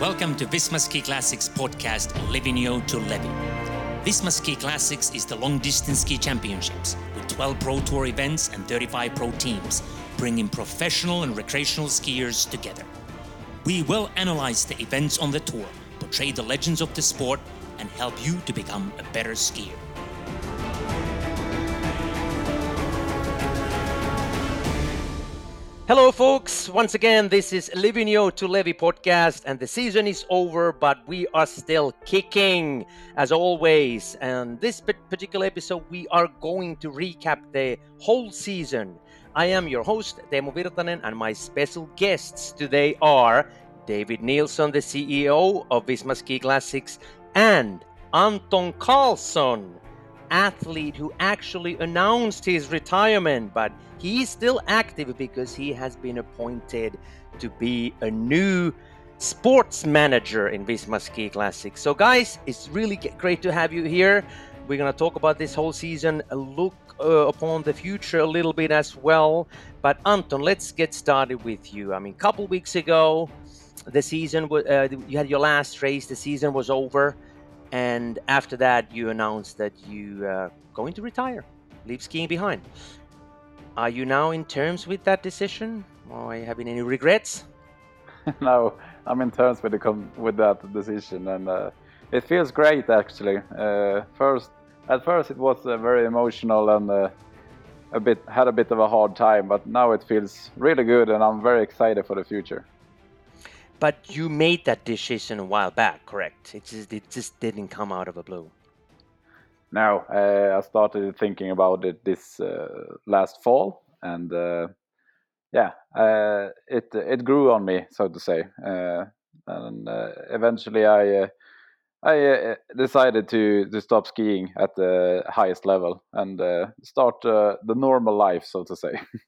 Welcome to Visma Ski Classics podcast, Livigno to Levi. Visma Ski Classics is the long distance ski championships with 12 Pro Tour events and 35 pro teams, bringing professional and recreational skiers together. We will analyze the events on the tour, portray the legends of the sport, and help you to become a better skier. Hello, folks. Once again, this is Livigno to Levi podcast, and the season is over, but we are still kicking as always. And this particular episode, we are going to recap the whole season. I am your host, Teemu Virtanen, and my special guests today are David Nilsson, the CEO of Visma Ski Classics, and Anton Karlsson, athlete who actually announced his retirement, but he's still active because he has been appointed to be a new sports manager in Visma Ski Classic. So, guys, it's really great to have you here. We're going to talk about this whole season, look uh, upon the future a little bit as well. But, Anton, let's get started with you. I mean, a couple weeks ago, the season, uh, you had your last race, the season was over. And after that, you announced that you uh, going to retire, leave skiing behind. Are you now in terms with that decision? Or are you having any regrets? no, I'm in terms with the with that decision, and uh, it feels great actually. Uh, first, at first, it was uh, very emotional and uh, a bit had a bit of a hard time, but now it feels really good, and I'm very excited for the future. But you made that decision a while back, correct? It just it just didn't come out of a blue. No, uh, I started thinking about it this uh, last fall, and uh, yeah, uh, it it grew on me, so to say, uh, and uh, eventually I I decided to to stop skiing at the highest level and start the normal life, so to say.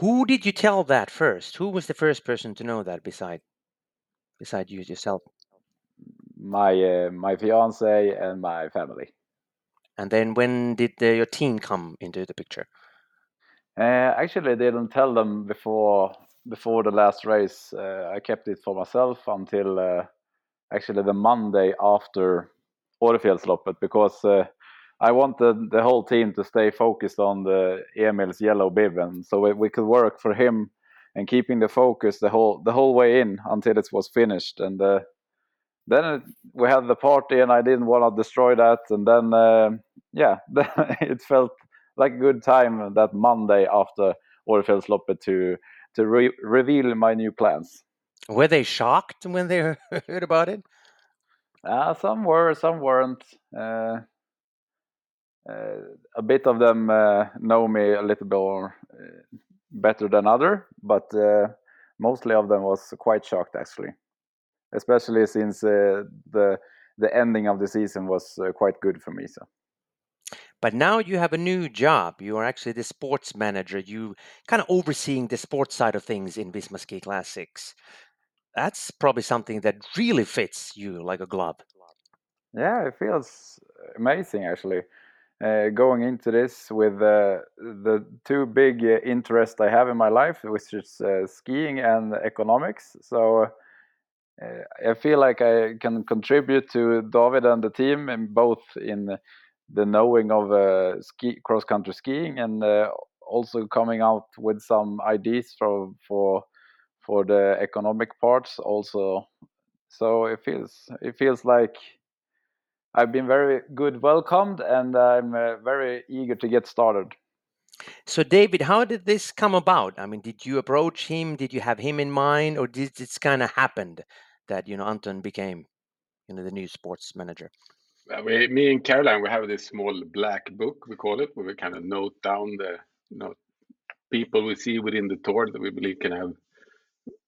Who did you tell that first? Who was the first person to know that beside beside you yourself? My uh, my fiance and my family. And then when did the, your team come into the picture? Uh, actually, I didn't tell them before before the last race. Uh, I kept it for myself until uh, actually the Monday after Årefjällsloppet because uh, I wanted the whole team to stay focused on the Emil's yellow bib, and so we, we could work for him and keeping the focus the whole the whole way in until it was finished. And uh, then it, we had the party, and I didn't want to destroy that. And then uh, yeah, it felt like a good time that Monday after Årefjällsloppet to to re reveal my new plans. Were they shocked when they heard about it? Uh, some were, some weren't. Uh, uh, a bit of them uh, know me a little bit more uh, better than other, but mostly of them was quite shocked actually, especially since the the ending of the season was quite good for me. So. But now you have a new job. You are actually the sports manager. You kind of overseeing the sports side of things in Visma Ski Classics. That's probably something that really fits you like a glove. Yeah, it feels amazing actually uh, going into this with uh, the two big uh, interests I have in my life, which is uh, skiing and economics. So uh, I feel like I can contribute to David and the team, in both in the knowing of uh, ski cross country skiing and also coming out with some ideas for for for the economic parts also. So it feels it feels like I've been very good welcomed, and I'm uh, very eager to get started. So, David, how did this come about? I mean, did you approach him? Did you have him in mind, or did this kind of happened that you know Anton became, you know, the new sports manager? Uh, we, me and Caroline, we have this small black book we call it, where we kind of note down the you know people we see within the tour that we believe can have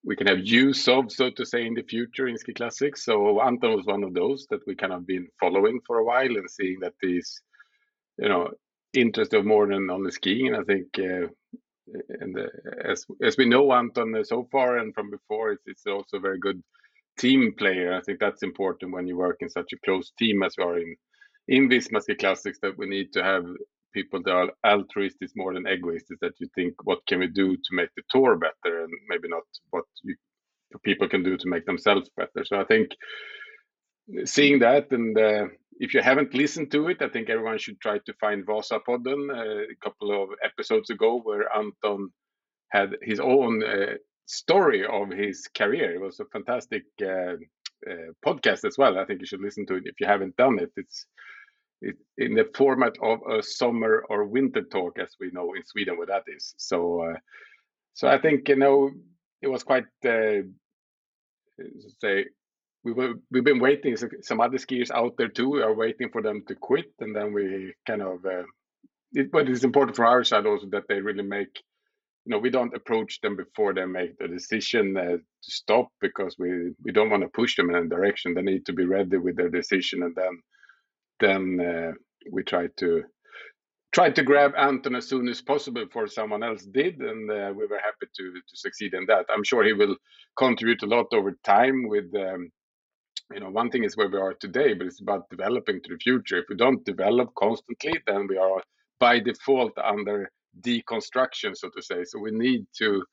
we can have use of, so to say, in the future in Ski Classics. So Anton was one of those that we kind of been following for a while and seeing that he's, you know, interested more than only skiing. And I think, uh, and as as we know Anton uh, so far and from before, it's, it's also very good team player. I think that's important when you work in such a close team as we are in in Visma Ski Classics that we need to have people that are altruistic more than egoist is that you think what can we do to make the tour better and maybe not what you people can do to make themselves better. So I think seeing that and uh, if you haven't listened to it, I think everyone should try to find Vasapodden uh, a couple of episodes ago where Anton had his own uh, story of his career. It was a fantastic uh, uh, podcast as well. I think you should listen to it if you haven't done it. It's it, in the format of a summer or winter talk, as we know in Sweden what that is. So, uh, so I think you know it was quite uh, say we were we've been waiting. Some other skiers out there too are waiting for them to quit, and then we kind of. Uh, it, but it's important for our side also that they really make you know we don't approach them before they make the decision uh, to stop because we we don't want to push them in a direction. They need to be ready with their decision and then then uh, we try to try to grab Anton as soon as possible before someone else did and uh, we were happy to to succeed in that. I'm sure he will contribute a lot over time with um, you know one thing is where we are today but it's about developing to the future. If we don't develop constantly then we are by default under deconstruction, so to say. So we need to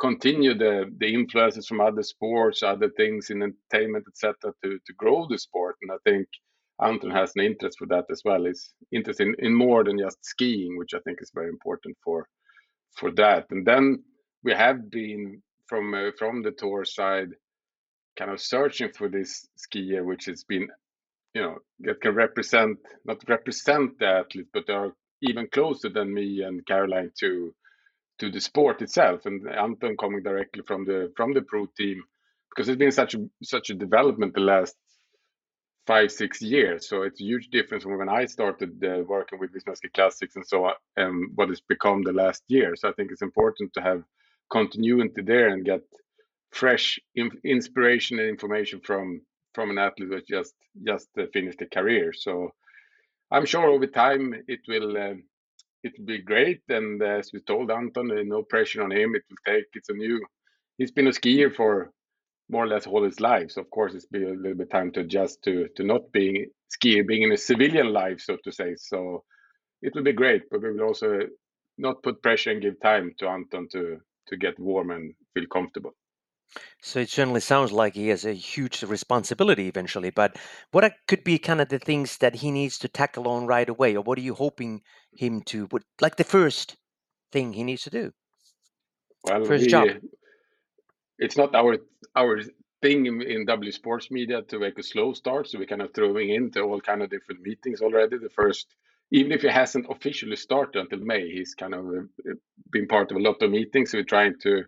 continue the the influences from other sports, other things in entertainment, etc., to to grow the sport. And I think Anton has an interest for that as well. He's interested in, in more than just skiing, which I think is very important for for that. And then we have been from uh, from the tour side kind of searching for this skier which has been you know that can represent not represent the athlete but are even closer than me and Caroline to to the sport itself and Anton coming directly from the from the pro team because it's been such a such a development the last five six years. So it's a huge difference from when I started uh, working with Visma Classics and so on and what it's become the last year. So I think it's important to have continuity there and get fresh in, inspiration and information from from an athlete that just just uh, finished a career. So I'm sure over time it will uh, will be great. And as we told Anton, uh, no pressure on him. It will take. It's a new. He's been a skier for more or less all his life. So of course, it's been a little bit time to adjust to not being skier, being in a civilian life, so to say. So it will be great, but we will also not put pressure and give time to Anton to to get warm and feel comfortable. So it certainly sounds like he has a huge responsibility eventually. But what could be kind of the things that he needs to tackle on right away, or what are you hoping him to? What like the first thing he needs to do? Well, first we, job. It's not our our thing in, in W Sports Media to make a slow start, so we're kind of throwing into all kind of different meetings already. The first, even if he hasn't officially started until May, he's kind of uh, been part of a lot of meetings. So we're trying to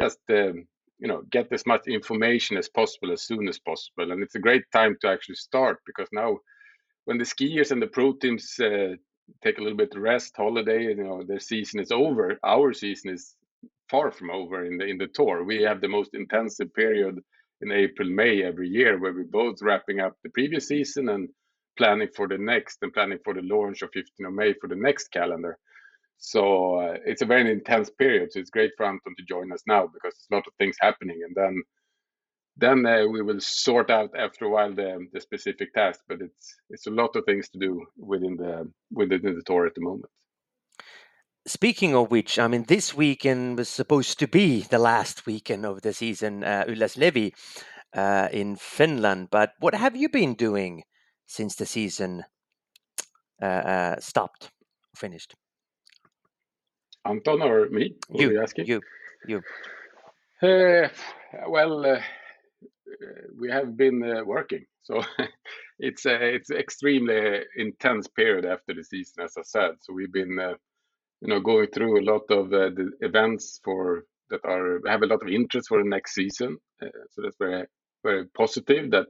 just. Um, you know get as much information as possible as soon as possible. And it's a great time to actually start because now when the skiers and the pro teams uh, take a little bit of rest holiday you know their season is over our season is far from over in the in the tour. We have the most intensive period in april may every year where we're both wrapping up the previous season and planning for the next and planning for the launch of 15 of may for the next calendar so uh, it's a very intense period. So it's great for Anton to join us now because there's a lot of things happening, and then then uh, we will sort out after a while the, the specific task. But it's it's a lot of things to do within the within the tour at the moment. Speaking of which, I mean, this weekend was supposed to be the last weekend of the season, uh, Ylläslevi uh, in Finland. But what have you been doing since the season uh, uh stopped, finished? Anton or me? What you, asking? You, you. Uh, well, uh, we have been uh, working, so it's uh, it's extremely intense period after the season, as I said. So we've been, uh, you know, going through a lot of uh, the events for that are have a lot of interest for the next season. so that's very very positive that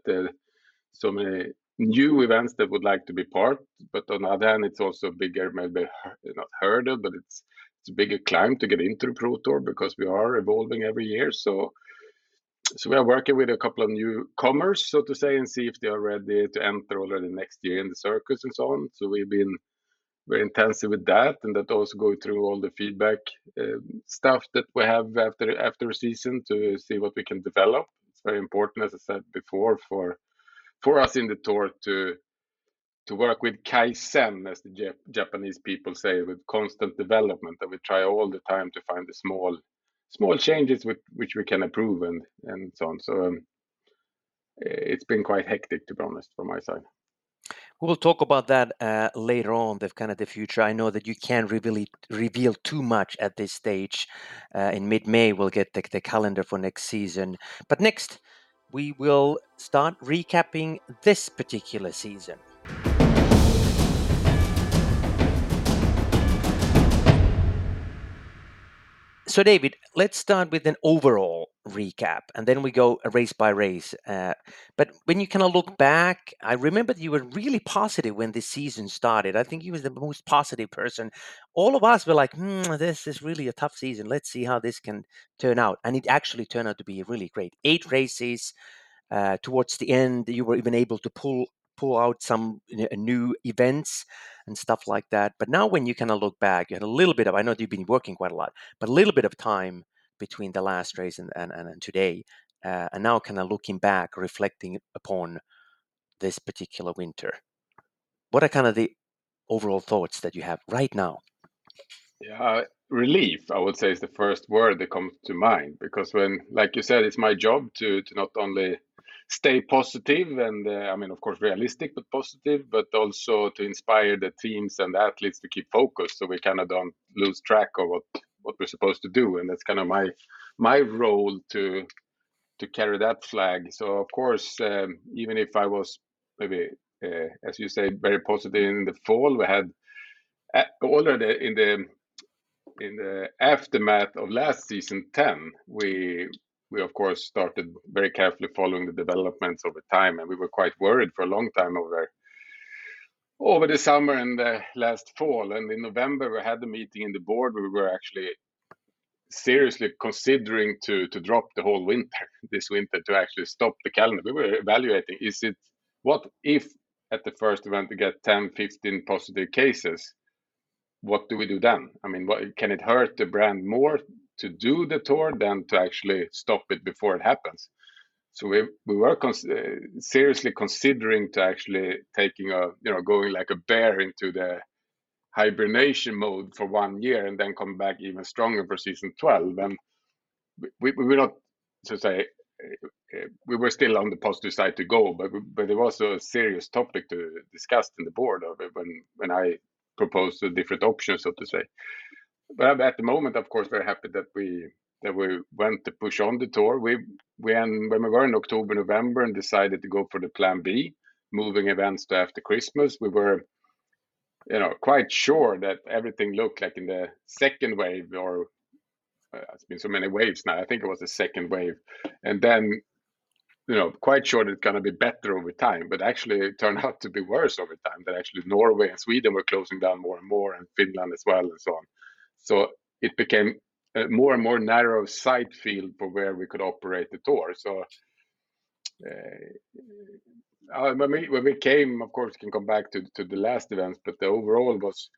so many new events that would like to be part. But on the other hand, it's also bigger, maybe not hurdle, but it's it's a bigger climb to get into the Pro Tour because we are evolving every year. So so we are working with a couple of newcomers, so to say, and see if they are ready to enter already next year in the circus and so on. So we've been very intensive with that, and that also go through all the feedback uh, stuff that we have after after season to see what we can develop. It's very important, as I said before, for for us in the tour to to work with kaizen, as the Jap- Japanese people say, with constant development. That we try all the time to find the small, small changes with which we can approve and and so on. So um, it's been quite hectic to be honest from my side. We'll talk about that uh, later on, the kind of the future. I know that you can't reveal reveal too much at this stage. Uh, in mid-May, we'll get the, the calendar for next season. But next, we will start recapping this particular season. So, David, let's start with an overall recap and then we go race by race. Uh, but when you kind of look back, I remember you were really positive when this season started. I think you was the most positive person. All of us were like, hmm, this is really a tough season. Let's see how this can turn out. And it actually turned out to be really great. Eight races. Uh, towards the end, you were even able to pull pull out some new events and stuff like that. But now, when you kind of look back, you had a little bit of, I know you've been working quite a lot, but a little bit of time between the last race and, and, and today. Uh, and now, kind of looking back, reflecting upon this particular winter. What are kind of the overall thoughts that you have right now? Yeah, relief, I would say, is the first word that comes to mind because when, like you said, it's my job to to not only stay positive and uh, I mean, of course, realistic but positive, but also to inspire the teams and the athletes to keep focused, so we kind of don't lose track of what what we're supposed to do, and that's kind of my my role to to carry that flag. So of course, um, even if I was maybe, uh, as you say, very positive in the fall, we had uh, already in the in the aftermath of last season 10 we we of course started very carefully following the developments over time, and we were quite worried for a long time over over the summer and the last fall. And in November, we had a meeting in the board where we were actually seriously considering to to drop the whole winter this winter to actually stop the calendar. We were evaluating: is it what if at the first event we get 10, 15 positive cases? What do we do then? I mean, what, can it hurt the brand more to do the tour than to actually stop it before it happens. So we we were uh, seriously considering to actually taking a you know going like a bear into the hibernation mode for one year and then come back even stronger for season 12 and we, we were not to say uh, uh, we were still on the positive side to go but but it was a serious topic to discuss in the board of it when when i proposed the different options so to say but at the moment, of course, very happy that we that we went to push on the tour. We when when we were in October, November, and decided to go for the plan B, moving events to after Christmas, we were, you know, quite sure that everything looked like in the second wave, or uh, it's been so many waves now. I think it was the second wave, and then. You know, quite sure that it's to be better over time, but actually it turned out to be worse over time. That actually Norway and Sweden were closing down more and more, and Finland as well, and so on. So it became a more and more narrow sight field for where we could operate the tour. So uh, when we when we came, of course, can come back to to the last events, but the overall was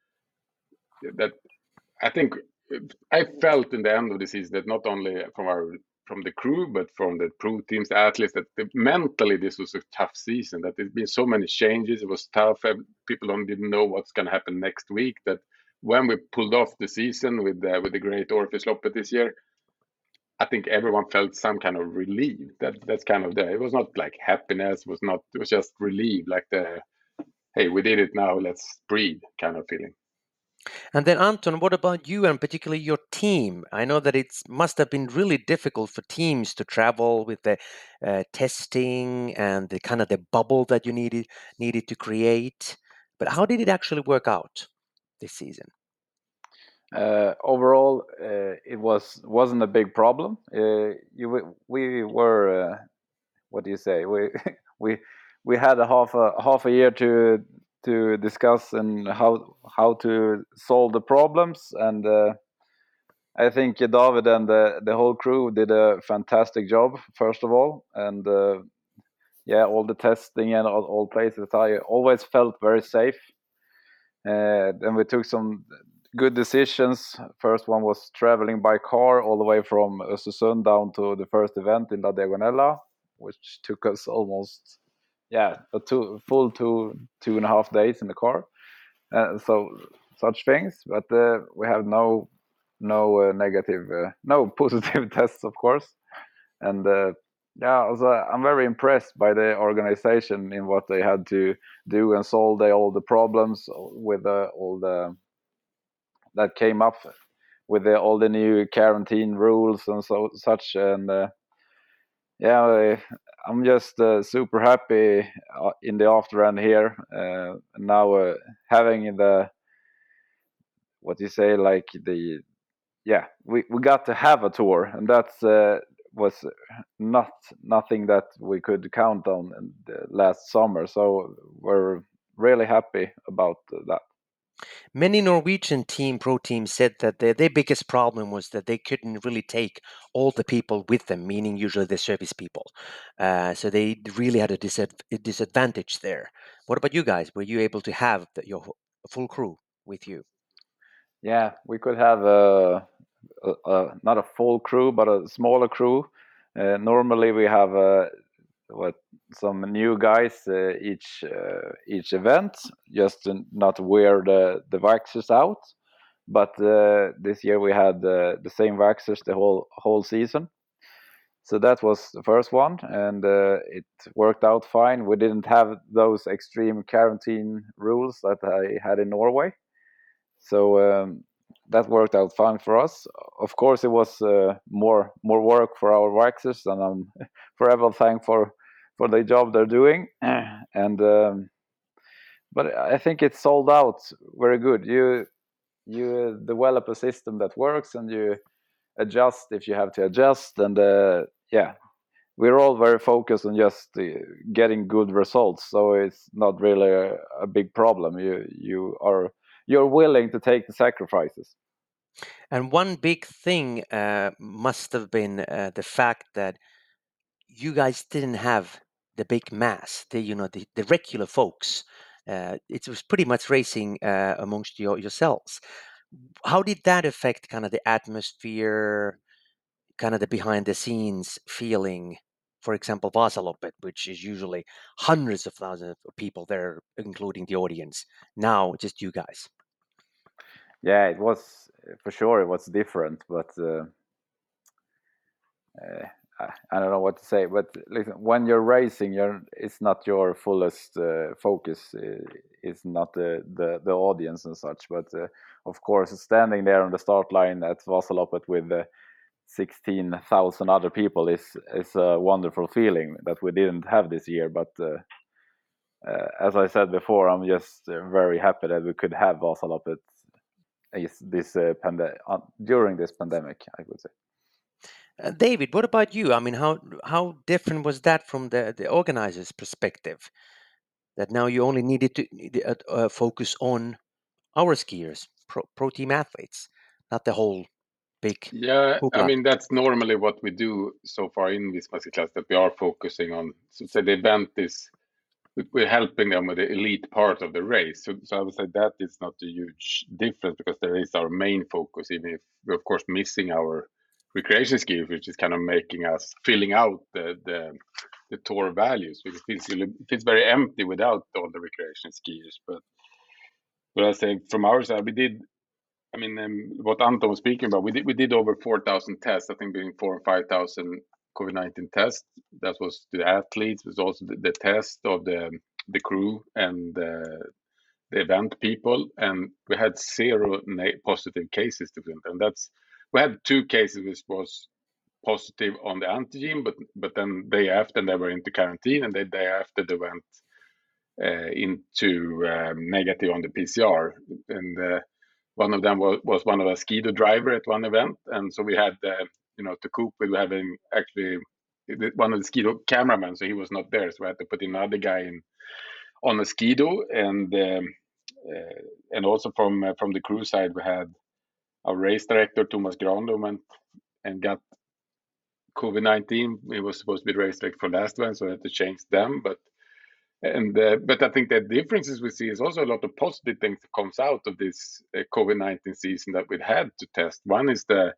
that I think I felt in the end of the season that not only from our from the crew, but from the pro teams, the athletes, that the, mentally this was a tough season. That there's been so many changes. It was tough. People don't didn't know what's going to happen next week. That when we pulled off the season with the, with the great Årefjällsloppet this year, I think everyone felt some kind of relief. That that's kind of the. It was not like happiness. Was not. It was just relief, like the, hey, we did it now. Let's breathe, kind of feeling. And then Anton, what about you and particularly your team? I know that it must have been really difficult for teams to travel with the uh, testing and the kind of the bubble that you needed needed to create. But how did it actually work out? This season? Uh, overall, uh, it was wasn't a big problem. Uh, you, we were, uh, what do you say? We we we had a half a half a year to to discuss and how how to solve the problems, and uh, I think David and the the whole crew did a fantastic job. First of all, and uh, yeah, all the testing and all, all places, I always felt very safe uh, then we took some good decisions. First one was traveling by car all the way from Östersund down to the first event in La Diagonela, which took us almost, yeah, a two full two two and a half days in the car. Uh, so such things, but uh, we have no no uh, negative, no positive tests, of course. And yeah, also, I'm very impressed by the organization in what they had to do and solve the, all the problems with all the that came up with the, all the new quarantine rules and so such. And uh, yeah, I'm just uh, super happy uh, in the after end here uh, now uh, having the what you say like the yeah we, we got to have a tour and that's uh, was not nothing that we could count on last summer so we're really happy about that Many Norwegian team pro teams said that their, their biggest problem was that they couldn't really take all the people with them, meaning usually the service people. Uh, so they really had a, a disadvantage there. What about you guys? Were you able to have the, your full crew with you? Yeah, we could have a, a, not a full crew, but a smaller crew. Uh, normally we have uh, what some new guys uh, each uh, each event, just to not wear the the waxers out. But uh, this year we had the same waxers the whole whole season. So that was the first one, and uh, it worked out fine. We didn't have those extreme quarantine rules that I had in Norway, so um, that worked out fine for us. Of course, it was uh, more more work for our waxers, and I'm forever thankful for the job they're doing. and um, but I think it's sold out very good. You you develop a system that works, and you adjust if you have to adjust. And uh, yeah, we're all very focused on just uh, getting good results. So it's not really a, a big problem. You you are you're willing to take the sacrifices. And one big thing uh, must have been uh, the fact that you guys didn't have the big mass, the you know the, the regular folks. Uh, it was pretty much racing uh, amongst your, yourselves. How did that affect kind of the atmosphere, kind of the behind the scenes feeling? For example, Vasaloppet, which is usually hundreds of thousands of people there, including the audience. Now, just you guys. Yeah, it was for sure. It was different, but uh, uh I don't know what to say, but listen, when you're racing, you're it's not your fullest uh, focus. Uh, it's not the, the, the audience and such. But uh, of course, standing there on the start line at Vasaloppet with uh, sixteen thousand other people is is a wonderful feeling that we didn't have this year. But uh, uh, as I said before, I'm just very happy that we could have Vasaloppet this pande- during this pandemic. I would say. Uh, David, what about you? I mean, how how different was that from the the organizer's perspective? That now you only needed to uh, uh, focus on our skiers, pro, pro team athletes, not the whole big. Yeah, hoopla. I mean that's normally what we do so far in this class. That we are focusing on. So, so the event is we're helping them with the elite part of the race. So, so I would say that is not a huge difference because there is our main focus, even if we're of course missing our recreation skiers, which is kind of making us filling out the the, the tour values. Because it feels, it feels very empty without all the recreation skiers. But but I say from our side, we did. I mean, um, what Anton was speaking about, we did we did over four thousand tests. I think between four and five thousand COVID nineteen test. That was the athletes. It was also the, the test of the the crew and the, the event people, and we had zero positive cases to them, and that's we had two cases which was positive on the antigen, but but then day after they were into quarantine, and the day after they went uh, into um, negative on the PCR. And uh, one of them was, was one of a Ski-Doo driver at one event, and so we had uh, you know to cope with having actually one of the Ski-Doo cameramen, so he was not there, so we had to put another guy in on a Ski-Doo, and um, uh, and also from uh, from the crew side we had our race director Thomas Granlund went and got COVID nineteen. He was supposed to be race director for last one, so I had to change them. But and uh, but I think the differences we see is also a lot of positive things that comes out of this uh, COVID nineteen season that we had to test. One is the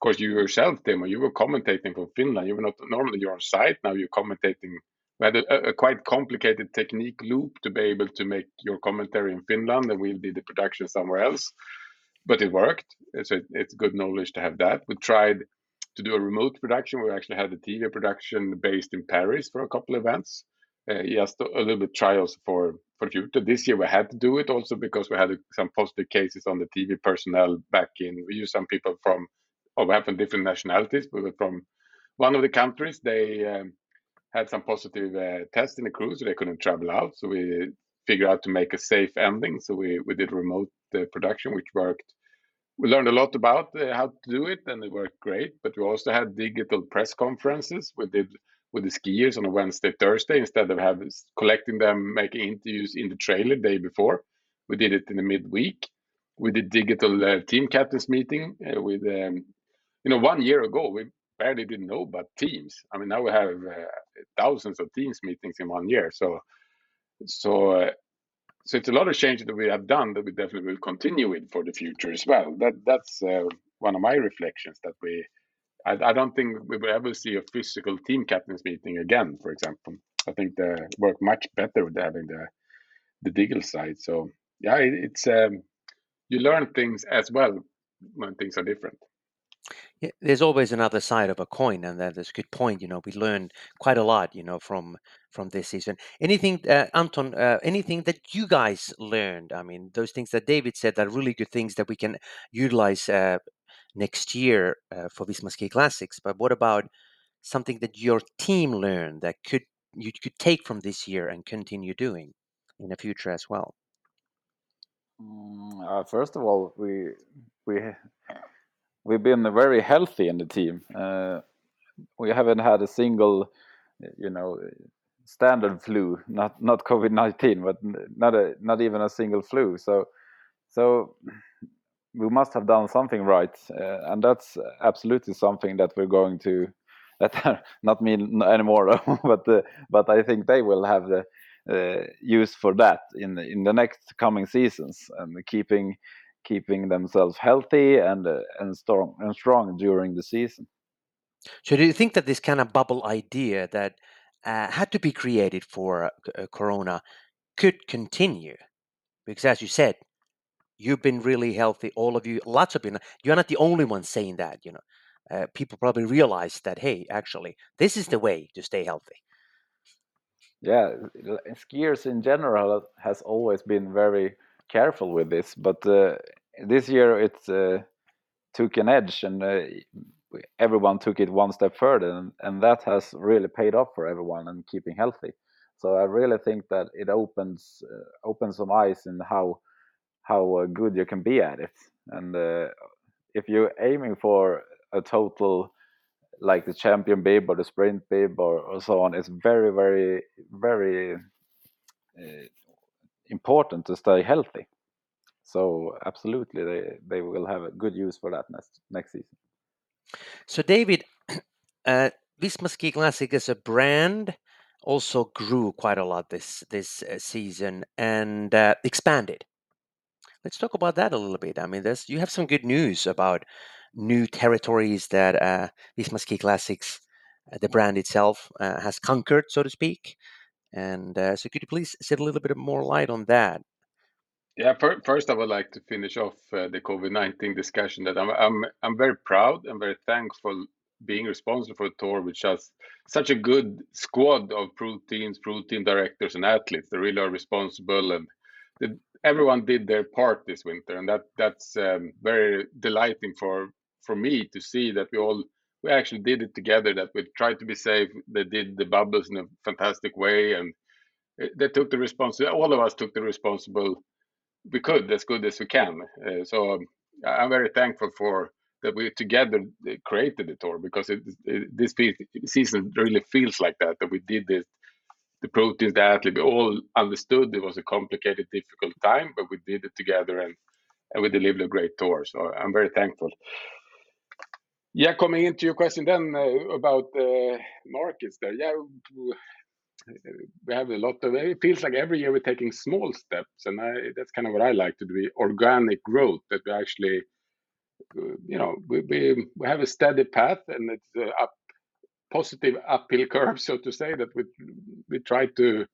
course you yourself, Teemu, you were commentating from Finland. You were not normally you're on site now. You're commentating. We had a, a, quite complicated technique loop to be able to make your commentary in Finland, and we did the production somewhere else but it worked. So it's good knowledge to have that. We tried to do a remote production. We actually had a TV production based in Paris for a couple events. Uh, a little bit trials for for future. This year we had to do it also because we had some positive cases on the TV personnel back in. We used some people from, or we have from different nationalities, but from one of the countries. They um, had some positive uh, tests in the crew, so they couldn't travel out. So we figured out to make a safe ending. So we we did remote uh, production, which worked. We learned a lot about uh, how to do it, and it worked great. But we also had digital press conferences. We did with the skiers on a Wednesday, Thursday, instead of having collecting them, making interviews in the trailer day before. We did it in the midweek. We did digital uh, team captains meeting uh, with, um, you know, one year ago we barely didn't know about teams. I mean, now we have uh, thousands of teams meetings in one year. So, so, uh, so it's a lot of changes that we have done that we definitely will continue with for the future as well. That that's uh, one of my reflections that we I, I, don't think we will ever see a physical team captains meeting again. For example, I think they work much better with having the the digital side. So yeah, it, it's um, you learn things as well when things are different. Yeah, there's always another side of a coin, and that's a good point. You know, we learned quite a lot. You know, from from this season. Anything, uh, Anton? Uh, anything that you guys learned? I mean, those things that David said are really good things that we can utilize uh, next year uh, for Visma Ski Classics. But what about something that your team learned that could you could take from this year and continue doing in the future as well? Mm, uh, first of all, we we we've been very healthy in the team. Uh, we haven't had a single, you know, standard flu, not not COVID nineteen, but not a not even a single flu. So so we must have done something right, uh, and that's absolutely something that we're going to. That not me anymore, but uh, but I think they will have the uh, use for that in the, in the next coming seasons and keeping keeping themselves healthy and uh, and strong and strong during the season. So, do you think that this kind of bubble idea that uh, had to be created for uh, Corona could continue? Because, as you said, you've been really healthy all of you lots of you you're not the only one saying that you know uh, people probably realize that hey actually this is the way to stay healthy yeah skiers in general has always been very careful with this but uh, this year it uh, took an edge and uh, everyone took it one step further and, and that has really paid off for everyone and keeping healthy so i really think that it opens uh, opens some eyes in how how uh, good you can be at it. And if you're aiming for a total like the champion bib or the sprint bib or, or so on, it's very, very, very important to stay healthy. So absolutely, they, they will have a good use for that next next season. So David, uh, Visma Ski Classic as a brand also grew quite a lot this this uh, season and uh, expanded. Let's talk about that a little bit. I mean, there's you have some good news about new territories that uh, Ski Classics, uh, the brand itself, uh, has conquered, so to speak. And uh, so, could you please shed a little bit more light on that? Yeah, first I would like to finish off uh, the COVID nineteen discussion. That I'm, I'm I'm very proud and very thankful being responsible for a tour which has such a good squad of pro teams, pro team directors, and athletes. They really are responsible and the, everyone did their part this winter, and that that's um, very delighting for for me to see that we all we actually did it together. That we tried to be safe. They did the bubbles in a fantastic way, and they took the responsibility. All of us took the responsible. We could as good as we can. Uh, so um, I'm very thankful for that we together created the tour because it, it, this season really feels like that. That we did this the pro teams, the athlete, we all understood it was a complicated, difficult time, but we did it together and, and we delivered a great tour. So I'm very thankful. Yeah, coming into your question then uh, about uh, markets there. Yeah, we have a lot of it feels like every year we're taking small steps and that's kind of what i like to do organic growth that we actually you know we, have a steady path and it's up positive uphill curve, so to say, that we we try to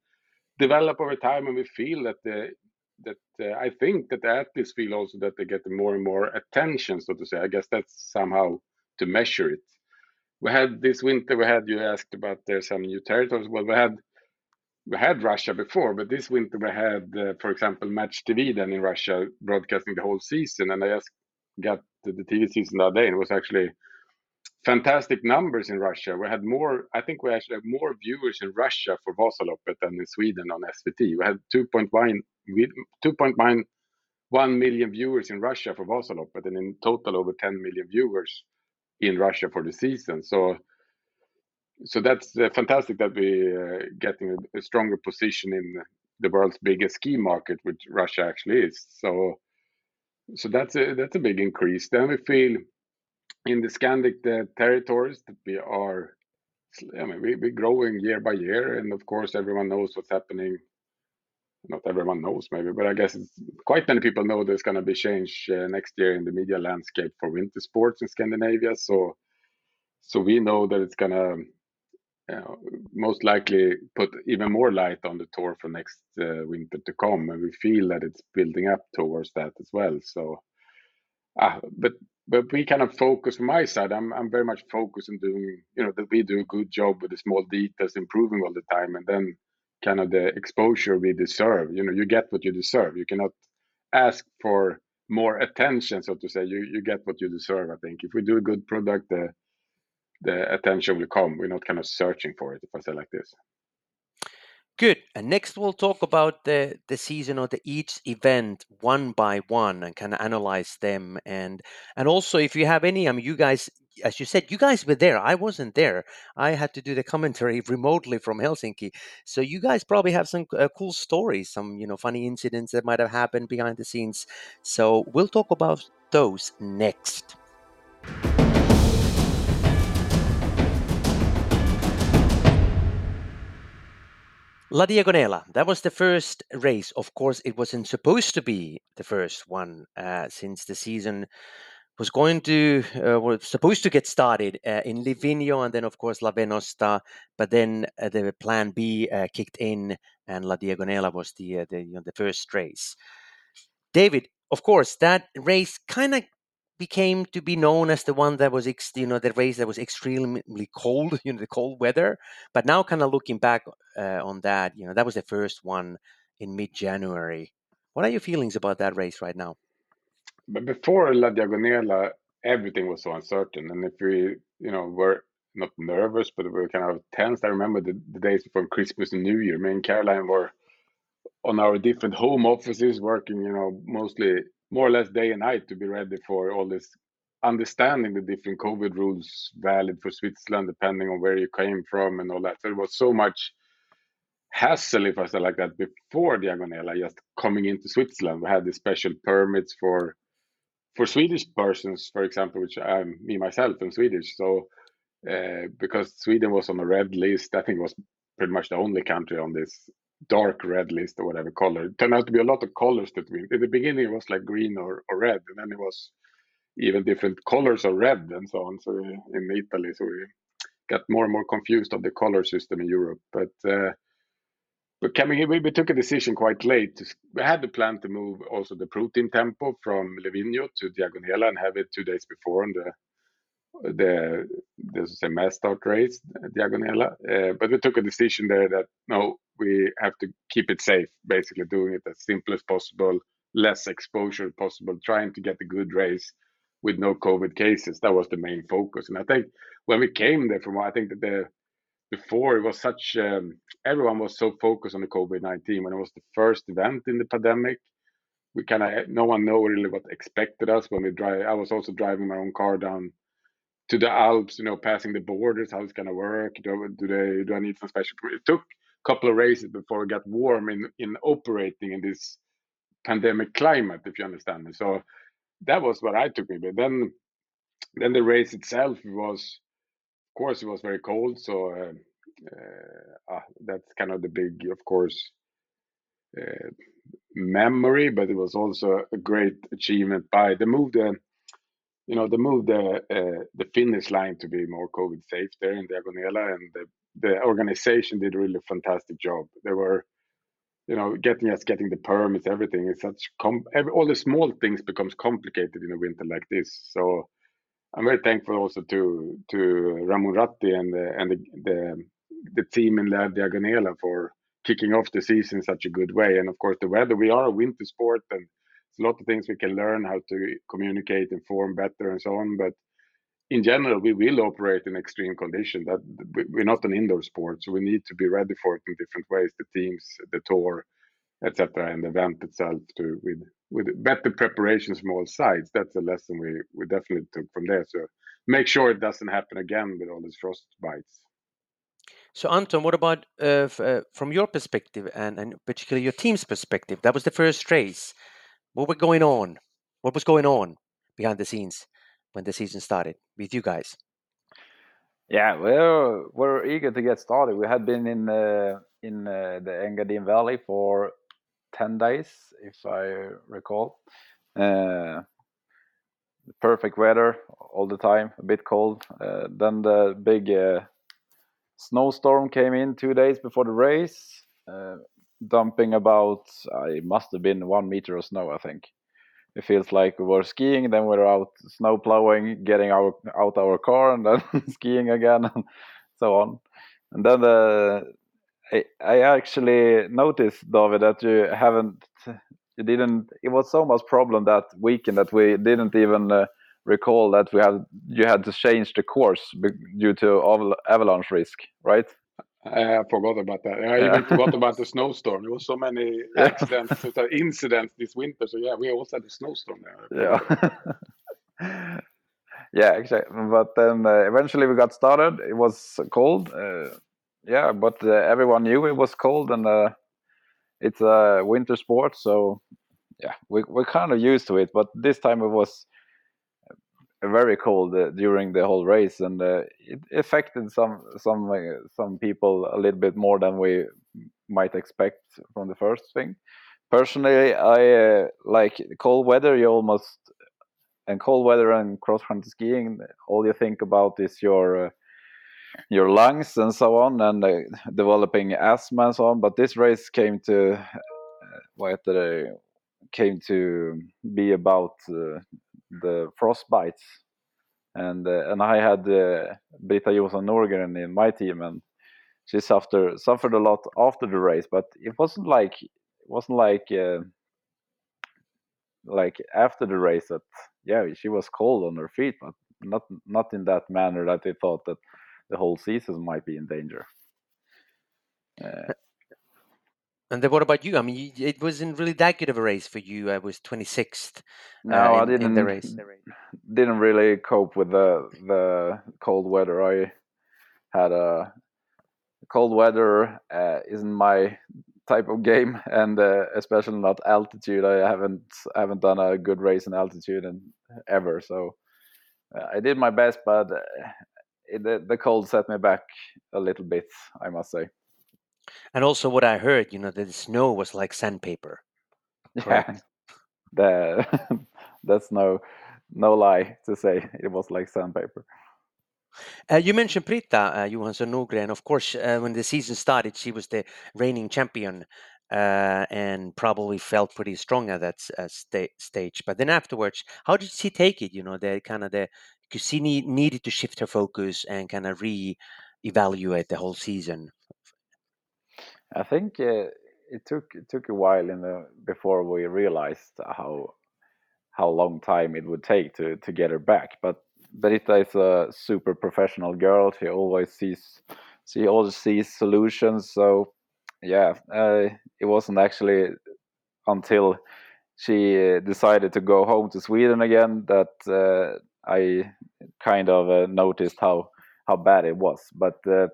develop over time, and we feel that uh, I think that the athletes feel also that they get more and more attention, so to say. I guess that's somehow to measure it. We had this winter. We had you asked about there's some new territories. Well, we had we had Russia before, but this winter we had, uh, for example, Match TV then in Russia broadcasting the whole season, and I just got the, TV season that day, and it was actually fantastic numbers in Russia. We had more, I think we actually have more viewers in Russia for Vasaloppet than in Sweden on SVT. We had 2.1 2.1 million viewers in Russia for Vasaloppet, and in total over 10 million viewers in Russia for the season. So so that's uh, fantastic that we uh, getting a, a, stronger position in the world's biggest ski market, which Russia actually is. So, so that's a that's a big increase. Then we feel in the Scandic the territories that we are, I mean, we, we're growing year by year, and of course everyone knows what's happening. Not everyone knows maybe, but I guess quite many people know there's going to be change uh, next year in the media landscape for winter sports in Scandinavia. So, so we know that it's going to uh, most likely put even more light on the tour for next uh, winter to come, and we feel that it's building up towards that as well. So, uh, but but we kind of focus from my side. I'm I'm very much focused on doing you know that we do a good job with the small details, improving all the time, and then kind of the exposure we deserve. You know, you get what you deserve. You cannot ask for more attention, so to say. You you get what you deserve. I think if we do a good product, the the attention will come. We're not kind of searching for it, if I say like this. Good. And next we'll talk about the the season or the each event one by one and kind of analyze them and and also if you have any, I mean you guys as you said, you guys were there. I wasn't there. I had to do the commentary remotely from Helsinki. So you guys probably have some uh, cool stories, some you know funny incidents that might have happened behind the scenes. So we'll talk about those next. La Diagonela, that was the first race. Of course, it wasn't supposed to be the first one uh, since the season was going to, uh, was supposed to get started uh, in Livigno and then, of course, La Venosta. But then uh, the plan B uh, kicked in and La Diagonela was the, uh, the, you know, the first race. David, of course, that race kind of became to be known as the one that was, ex- you know, the race that was extremely cold, you know, the cold weather. But now, kind of looking back uh, on that, you know, that was the first one in mid-January. What are your feelings about that race right now? But before La Diagonela, everything was so uncertain, and if we, you know, were not nervous, but we were kind of tense. I remember the, the days before Christmas and New Year. Me and Caroline were on our different home offices, working, you know, mostly more or less day and night to be ready for all this understanding the different COVID rules valid for Switzerland, depending on where you came from and all that. So it was so much hassle, if I say like that, before Diagonela, just coming into Switzerland. We had the special permits for for Swedish persons, for example, which I'm me myself am Swedish. So uh, because Sweden was on a red list, I think it was pretty much the only country on this dark red list or whatever color. It turned out to be a lot of colors that we in the beginning it was like green or, or red, and then it was even different colors of red and so on. So in Italy, so we got more and more confused of the color system in Europe. But uh, but coming here, we, took a decision quite late. we had the plan to move also the pro team tempo from Livigno to Diagonela and have it two days before on the the the say mass start race Diagonela. Uh, but we took a decision there that no, we have to keep it safe, basically doing it as simple as possible, less exposure possible, trying to get a good race with no COVID cases. That was the main focus. And I think when we came there from, I think that the before it was such um, everyone was so focused on the COVID nineteen when it was the first event in the pandemic. We kind of no one know really what expected us when we drive. I was also driving my own car down to the Alps, you know, passing the borders, how it's gonna work. Do, do they do I need some special? It took a couple of races before it got warm in in operating in this pandemic climate, if you understand me. So that was what I took me. But then then the race itself was, course, it was very cold. So uh, uh, that's kind of the big, of course, uh, memory. But it was also a great achievement by the move the you know, the move the uh, the finish line to be more COVID safe there in Diagonela, and the the organization did a really fantastic job. They were you know, getting us getting the permits, everything is such com. Every, all the small things becomes complicated in a winter like this. So I'm very thankful also to to Ramon Ratti and the and the the, the team in La Diagonela for kicking off the season in such a good way. And of course, the weather. We are a winter sport, and it's a lot of things we can learn how to communicate and form better and so on. But in general, we will operate in extreme conditions. That we're not an indoor sport, so we need to be ready for it in different ways. The teams, the tour, etc., and the event itself, to with with better preparations from all sides. That's a lesson we we definitely took from there. So make sure it doesn't happen again with all these frost bites. So Anton, what about uh, uh, from your perspective and, and particularly your team's perspective? That was the first race. What was going on? What was going on behind the scenes when the season started with you guys? Yeah, we're we're eager to get started. We had been in uh, in uh, the Engadine Valley for ten days, if I recall. Uh, perfect weather all the time, a bit cold. Uh, then the big uh, snowstorm came in two days before the race, uh, dumping about it must have been one meter of snow, I think. It feels like we were skiing, then we are out snow plowing, getting our out our car, and then skiing again, and so on. And then the I, I actually noticed, David, that you haven't, you didn't. It was so much problem that weekend that we didn't even uh, recall that we had you had to change the course due to avalanche risk, right? I forgot about that. I yeah. even forgot about the snowstorm. There was so many accidents, incidents this winter. So yeah, we also had a snowstorm there. Yeah. yeah, exactly. But then uh, eventually we got started. It was cold. Uh, yeah, but uh, everyone knew it was cold, and uh, it's a winter sport, so yeah, we we're kind of used to it. But this time it was very cold uh, during the whole race, and uh, it affected some some uh, some people a little bit more than we might expect from the first thing. Personally, I uh, like cold weather. You almost and cold weather and cross country skiing. All you think about is your your lungs and so on, and uh, developing asthma and so on. But this race came to what came to be about the frostbites, and uh, and I had uh, Britta Johansson Norgren in my team, and she suffered suffered a lot after the race, but it wasn't like it wasn't like uh, like after the race that yeah she was cold on her feet, but not not in that manner that they thought that the whole season might be in danger. Uh, and then what about you? I mean, it wasn't really that good of a race for you. I was 26th. No, uh, in, I didn't. The race. Didn't really cope with the the cold weather. I had a cold weather uh, isn't my type of game, and uh, especially not altitude. I haven't haven't done a good race in altitude and ever. So uh, I did my best, but uh, the, the cold set me back a little bit. I must say. And also, what I heard, you know, that the snow was like sandpaper. Yeah, the, that's no no lie to say it was like sandpaper. Uh, you mentioned Britta uh, Johansson Norgren. Of course, uh, when the season started, she was the reigning champion uh, and probably felt pretty strong at that uh, sta- stage. But then afterwards, how did she take it? You know, the kind of the need, needed to shift her focus and kind of re-evaluate the whole season. I think uh, it took it took a while in the before we realized how how long time it would take to to get her back. But Britta is a super professional girl. She always sees she always sees solutions. So yeah, uh, it wasn't actually until she uh, decided to go home to Sweden again that uh, I kind of uh, noticed how how bad it was. But uh,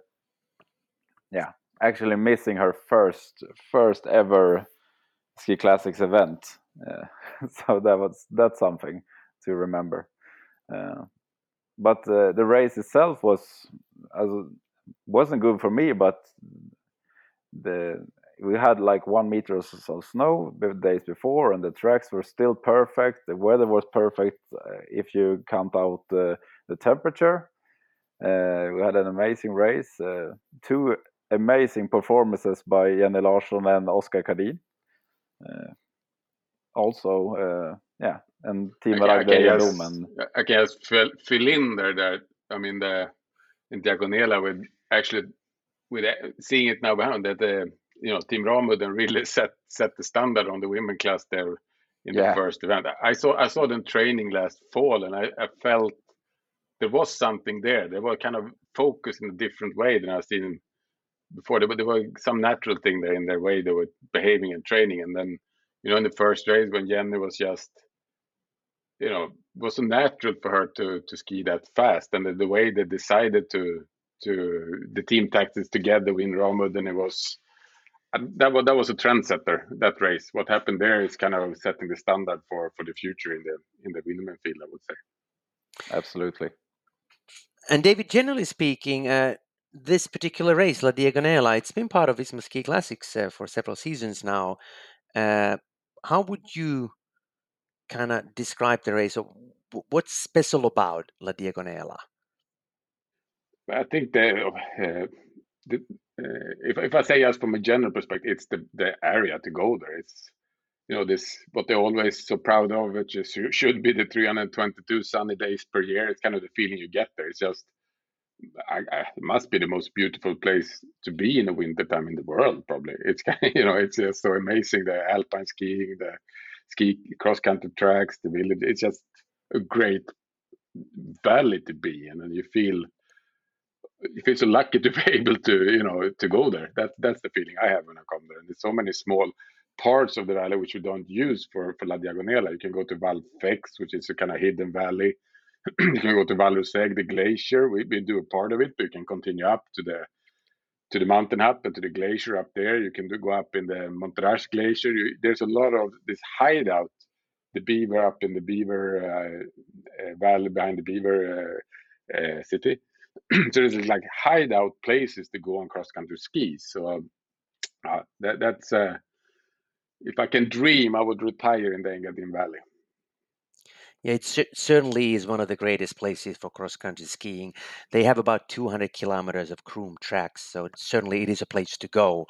yeah, actually missing her first first ever ski classics event uh, so that was that's something to remember uh, but uh, the race itself was wasn't good for me but the we had like one meter of snow the days before and the tracks were still perfect. The weather was perfect uh, if you count out the temperature. Uh, we had an amazing race uh, two amazing performances by Jenny Larsson and Oskar Kardin. Uh, also, uh, yeah, and Team I, I can just, and I can just fill, fill in there that I mean the in Diagonela with actually with uh, seeing it now behind that the you know Team Ramudden really set set the standard on the women class there in yeah. the first event. I saw I saw them training last fall and I, I felt there was something there. They were kind of focused in a different way than I've seen before. There, there were some natural thing there in their way they were behaving and training. And then, you know, in the first race when Jenny was just, you know, it was so natural for her to to ski that fast. And the, the way they decided to to the team tactics together in Ramudden, it was that was that was a trendsetter that race. What happened there is kind of setting the standard for for the future in the in the women field, I would say. Absolutely. And David, generally speaking, uh, this particular race, La Diagonela, it's been part of Visma Ski Classics uh, for several seasons now. Uh, how would you kind of describe the race? Or What's special about La Diagonela? I think the, uh, the uh, if if I say just from a general perspective, it's the the area to go there. It's you know this what they're always so proud of, which is should be the 322 sunny days per year. It's kind of the feeling you get there. It's just I, I, must be the most beautiful place to be in the winter time in the world. Probably it's kind of, you know it's just so amazing the alpine skiing, the ski cross country tracks, the village. It's just a great valley to be in, and you feel you feel so lucky to be able to you know to go there. That's that's the feeling I have when I come there. And there's so many small parts of the valley which we don't use for, for La Diagonela. You can go to Val Fex, which is a kind of hidden valley. you can go to Val Roseg, the glacier. We, we do a part of it, but you can continue up to the to the mountain hut and to the glacier up there. You can do, go up in the Morteratsch Glacier. You, there's a lot of this hideout, the Bever up in the Bever uh, uh, valley behind the Bever uh, uh city. so like hideout places to go on cross country skis. So uh, that, that's uh, if I can dream, I would retire in the Engadin Valley. Yeah, it certainly is one of the greatest places for cross country skiing. They have about 200 kilometers of Croom tracks, so certainly it is a place to go.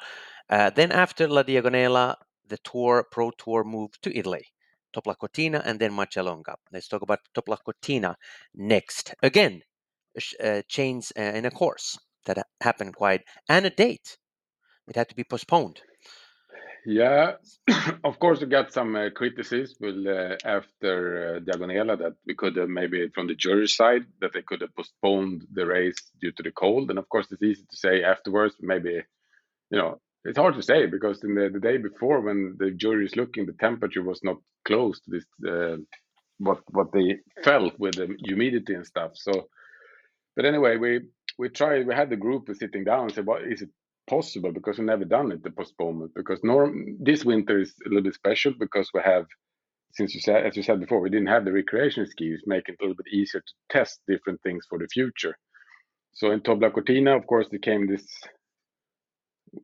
Uh, then after La Diagonela, the tour pro tour moved to Italy, Toblach Cortina, and then Marcialonga. Let's talk about Toblach Cortina next. Again, uh, chains uh, in a course that happened quite, and a date. It had to be postponed. Yeah, of course, we got some uh, criticism uh, after uh, Diagonela that we could have maybe from the jury side that they could have postponed the race due to the cold. And of course, it's easy to say afterwards. Maybe you know it's hard to say because in the, the day before when the jury is looking, the temperature was not close to this uh, what what they felt with the humidity and stuff. So, but anyway, we we tried. We had the group sitting down and said, "What is it possible? Because we've never done it the postponement because norm this winter is a little bit special because we have since you said as you said before we didn't have the recreation skis making it a little bit easier to test different things for the future. So in Toblach Cortina of course there came this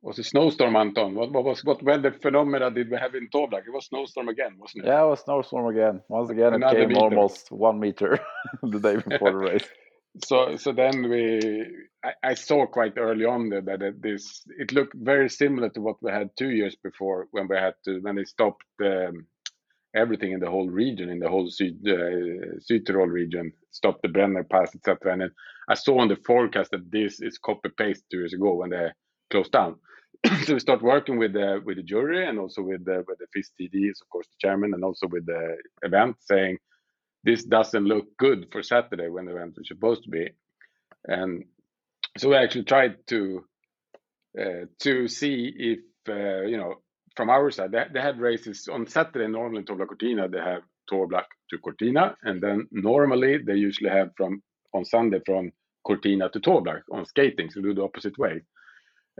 was a snowstorm Anton? What, what was what weather phenomena did we have in Toblach it was snowstorm again wasn't it? Yeah it was snowstorm again. Once again Another it came meter. almost one meter the day before the race so so then we I, I, saw quite early on that, this it looked very similar to what we had two years before when we had to when they stopped um, everything in the whole region in the whole Syd, uh, Südtirol region stopped the Brenner Pass etc and I saw on the forecast that this is copy paste two years ago when they closed down. So we start working with the with the jury and also with the with the FIS TDs of course the chairman and also with the event saying this doesn't look good for Saturday when the event was supposed to be. And so we actually tried to uh, to see if uh, you know from our side they, they had races on Saturday. Normally Toblach Cortina they have Toblach to Cortina, and then normally they usually have from on Sunday from Cortina to Toblach on skating. So do the opposite way.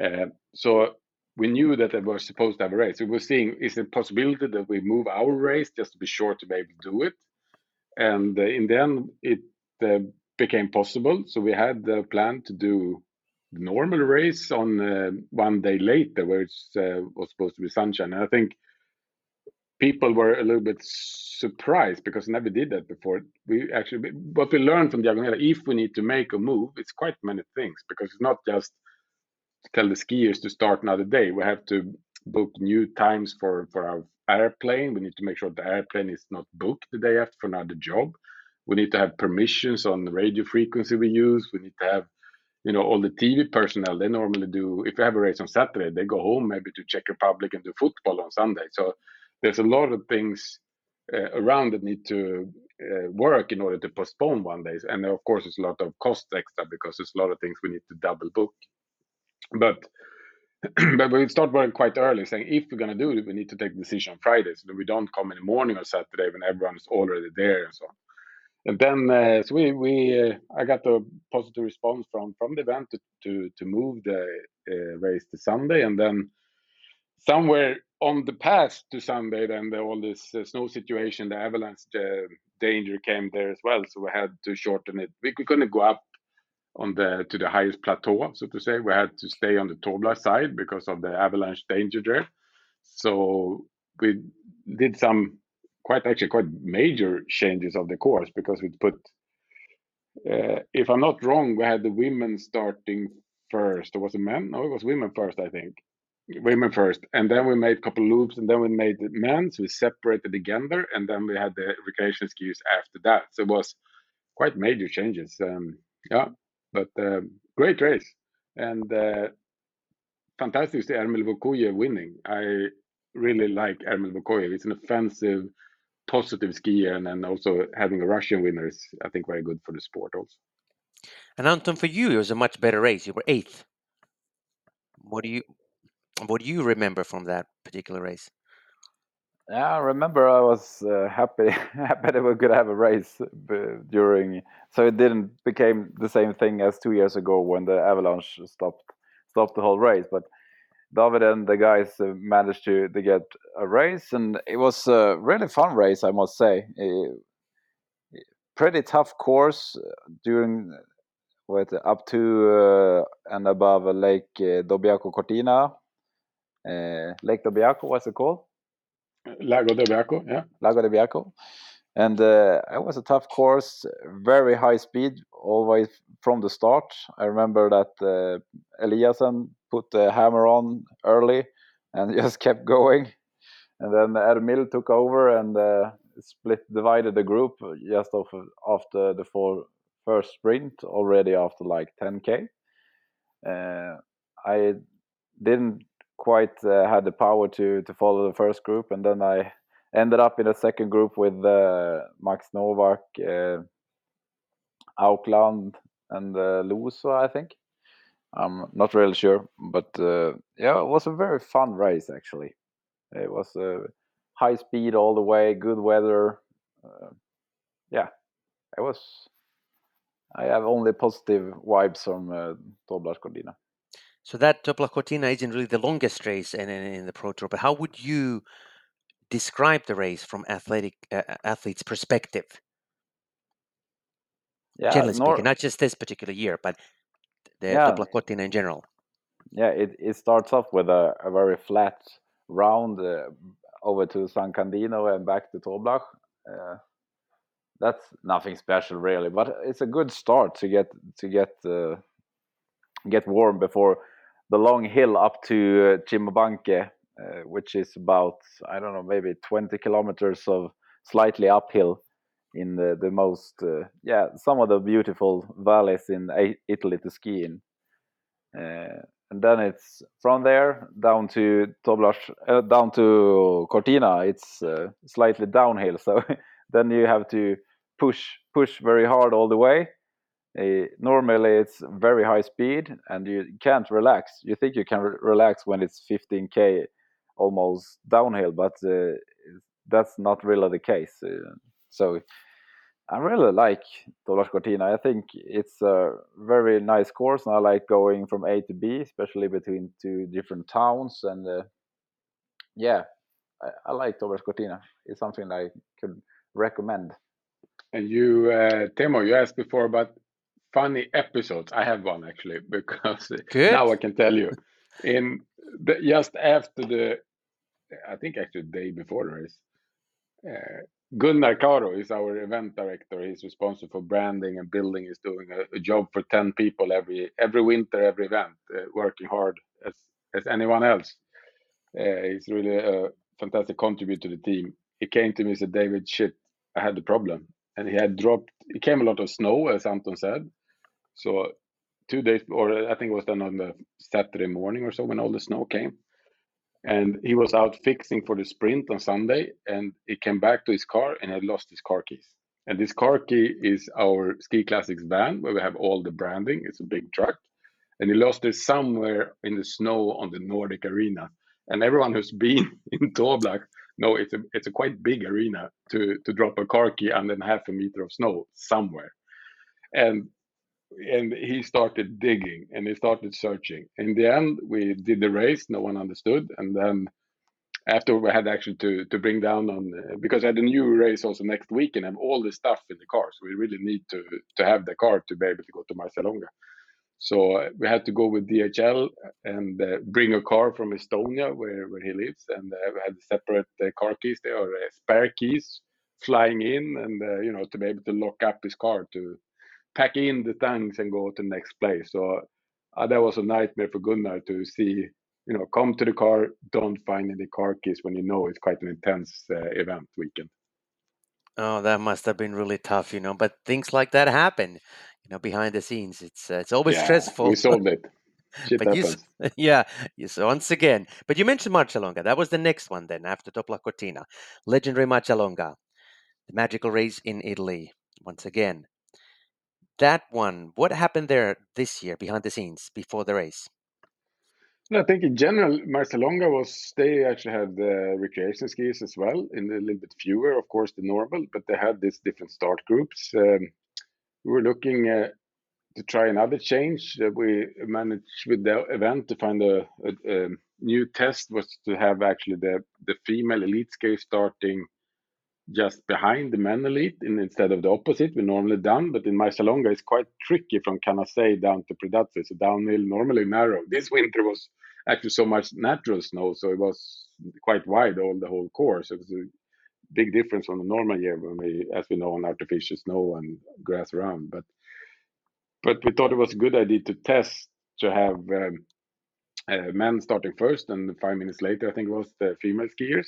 Uh, so we knew that they were supposed to have a race. We were seeing is it possibility that we move our race just to be sure to be able to do it and uh, in the end it uh, became possible so we had the plan to do the normal race on uh, one day later where it was supposed to be sunshine and i think people were a little bit surprised because I never did that before. We actually, what we learned from Diagonela, if we need to make a move, it's quite many things because it's not just tell the skiers to start another day. We have to book new times for for our airplane. We need to make sure the airplane is not booked the day after for another job. We need to have permissions on the radio frequency we use. We need to have, you know, all the TV personnel. They normally do. If you have a race on Saturday, they go home maybe to Czech Republic and do football on Sunday. So there's a lot of things uh, around that need to uh, work in order to postpone one days. And of course, it's a lot of cost extra because there's a lot of things we need to double book. But but we start working quite early, saying if we're going to do it, we need to take decision on Friday, so that we don't come in the morning or Saturday when everyone is already there and so on. And then, uh, so we we uh, I got a positive response from from the event to to, to move the uh, race to Sunday, and then somewhere on the path to Sunday, then the, all this uh, snow situation, the avalanche uh, danger came there as well, so we had to shorten it. We, we couldn't go up to the highest plateau, so to say. We had to stay on the Toblach side because of the avalanche danger there. So we did some quite actually quite major changes of the course because we put. Uh, if I'm not wrong, we had the women starting first. Or was it men? No, it was women first, I think. Women first, and then we made a couple loops, and then we made the men. So we separated again there, and then we had the recreation skis after that. So it was quite major changes. Um, yeah, but uh, great race and uh, fantastic to see Ermil Vokuev winning. I really like Ermil Vokuev. It's an offensive, positive skier, and then also having a Russian winner is, I think, very good for the sport also. And Anton, for you, it was a much better race. You were eighth. What do you what do you remember from that particular race? Yeah, I remember I was uh, happy happy that we could have a race during, so it didn't became the same thing as two years ago when the avalanche stopped stopped the whole race. But David and the guys uh, managed to to get a race, and it was a really fun race, I must say. A pretty tough course uh, during with up to uh, and above Lake uh, Dobbiaco Cortina. Uh, Lake Dobbiaco, what's it called? Lago de Biaco, yeah. Lago de Biaco. And uh, it was a tough course, very high speed, always from the start. I remember that uh, Eliassen put the hammer on early and just kept going. And then Ermil took over and uh, split, divided the group just off, after the four, first sprint, already after like 10k. Uh, I didn't quite uh, had the power to to follow the first group, and then I ended up in a second group with uh, Max Novak, uh, Aukland, and uh, Luso, I think. I'm not really sure, but uh, yeah, it was a very fun race actually. It was uh, high speed all the way, good weather. Uh, yeah, it was. I have only positive vibes from uh, Toblach Cortina. So that Toblach Cortina isn't really the longest race in, in, in, the Pro Tour, but how would you describe the race from athletic uh, athletes' perspective? Yeah, generally nor- speaking, not just this particular year, but the yeah. Toblach Cortina in general. Yeah, it, it starts off with a, a very flat round uh, over to San Candido and back to Toblach. Uh, that's nothing special really, but it's a good start to get to get uh, get warm before the long hill up to uh, uh, which is about I don't know maybe 20 kilometers of slightly uphill in the, the most uh, yeah some of the beautiful valleys in Italy to ski in. Uh, and then it's from there down to Toblach, uh, down to Cortina. It's uh, slightly downhill, so then you have to push push very hard all the way normally it's very high speed and you can't relax. You think you can re relax when it's 15k almost downhill, but uh, that's not really the case. Uh, so I really like Toblach Cortina. I think it's a very nice course, and I like going from A to B, especially between two different towns. And uh, yeah, I, I like Toblach Cortina. It's something I could recommend. And you, uh, you asked before about funny episodes. I have one actually because Good. now I can tell you. In the, just after the, I think actually the day before the race, uh, Gunnar Caro is our event director. He's responsible for branding and building. He's doing a, a job for 10 people every every winter, every event, uh, working hard as, as anyone else. Uh, he's really a fantastic contributor to the team. He came to me and said, David, shit, I had the problem. And he had dropped, it came a lot of snow, as Anton said. So two days, or I think it was then on the Saturday morning or so when all the snow came and he was out fixing for the sprint on Sunday, and he came back to his car and had lost his car keys. And this car key is our Ski Classics van, where we have all the branding. It's a big truck, and he lost it somewhere in the snow on the Nordic Arena. And everyone who's been in Toblach know it's a it's a quite big arena to to drop a car key and then half a meter of snow somewhere. And and he started digging and he started searching. In the end, we did the race. No one understood, and then after we had actually to to bring down on uh, because I had a new race also next week and have all the stuff in the car. So we really need to to have the car to be able to go to Marcialonga. So uh, we had to go with DHL and uh, bring a car from Estonia where, where he lives, and uh, we had separate uh, car keys there or spare keys flying in, and you know to be able to lock up his car to pack in the tanks and go to the next place. So uh, that was a nightmare for Gunnar to see, you know, come to the car, don't find any car keys when you know it's quite an intense uh, event weekend. Oh, that must have been really tough, you know. But things like that happen, you know, behind the scenes. It's uh, it's always yeah, stressful. We solved it. Shit but happens. you, yeah, yes, once again. But you mentioned Marcialonga. That was the next one then after Toblach Cortina. Legendary Marcialonga, the magical race in Italy. Once again, that one, what happened there this year behind the scenes before the race? No, I think in general, Marcialonga was they actually had the recreation skis as well, in a little bit fewer, of course, the normal, but they had these different start groups. Um, we were looking uh, to try another change. Uh, we managed with the event to find a, a, a, new test was to have actually the the female elite ski starting just behind the men elite in, instead of the opposite we normally done. But in Marcialonga, it's quite tricky from Canazei down to Predazzo. So downhill, normally narrow. This winter was actually so much natural snow, so it was quite wide all the whole course. It was a big difference from the normal year when we, as we know, on artificial snow and grass around. But but we thought it was a good idea to test to have um, uh, men starting first, and five minutes later, I think it was the female skiers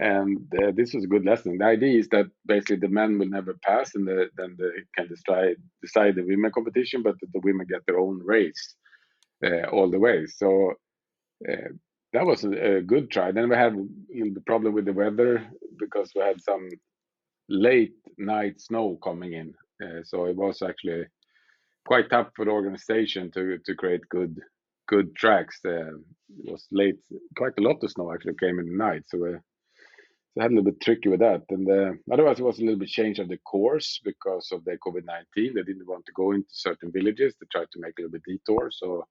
and uh, this was a good lesson. The idea is that basically the men will never pass, and the, then they can decide decide the women competition, but the women get their own race uh, all the way. So uh, that was a, a, good try. Then we had the problem with the weather because we had some late night snow coming in, uh, so it was actually quite tough for the organization to to create good good tracks. Uh, it was late, quite a lot of snow actually came in the night, so. Uh, so I had a little bit tricky with that. And uh, otherwise, it was a little bit change of the course because of the COVID 19. They didn't want to go into certain villages. They tried to make a little bit detour. So,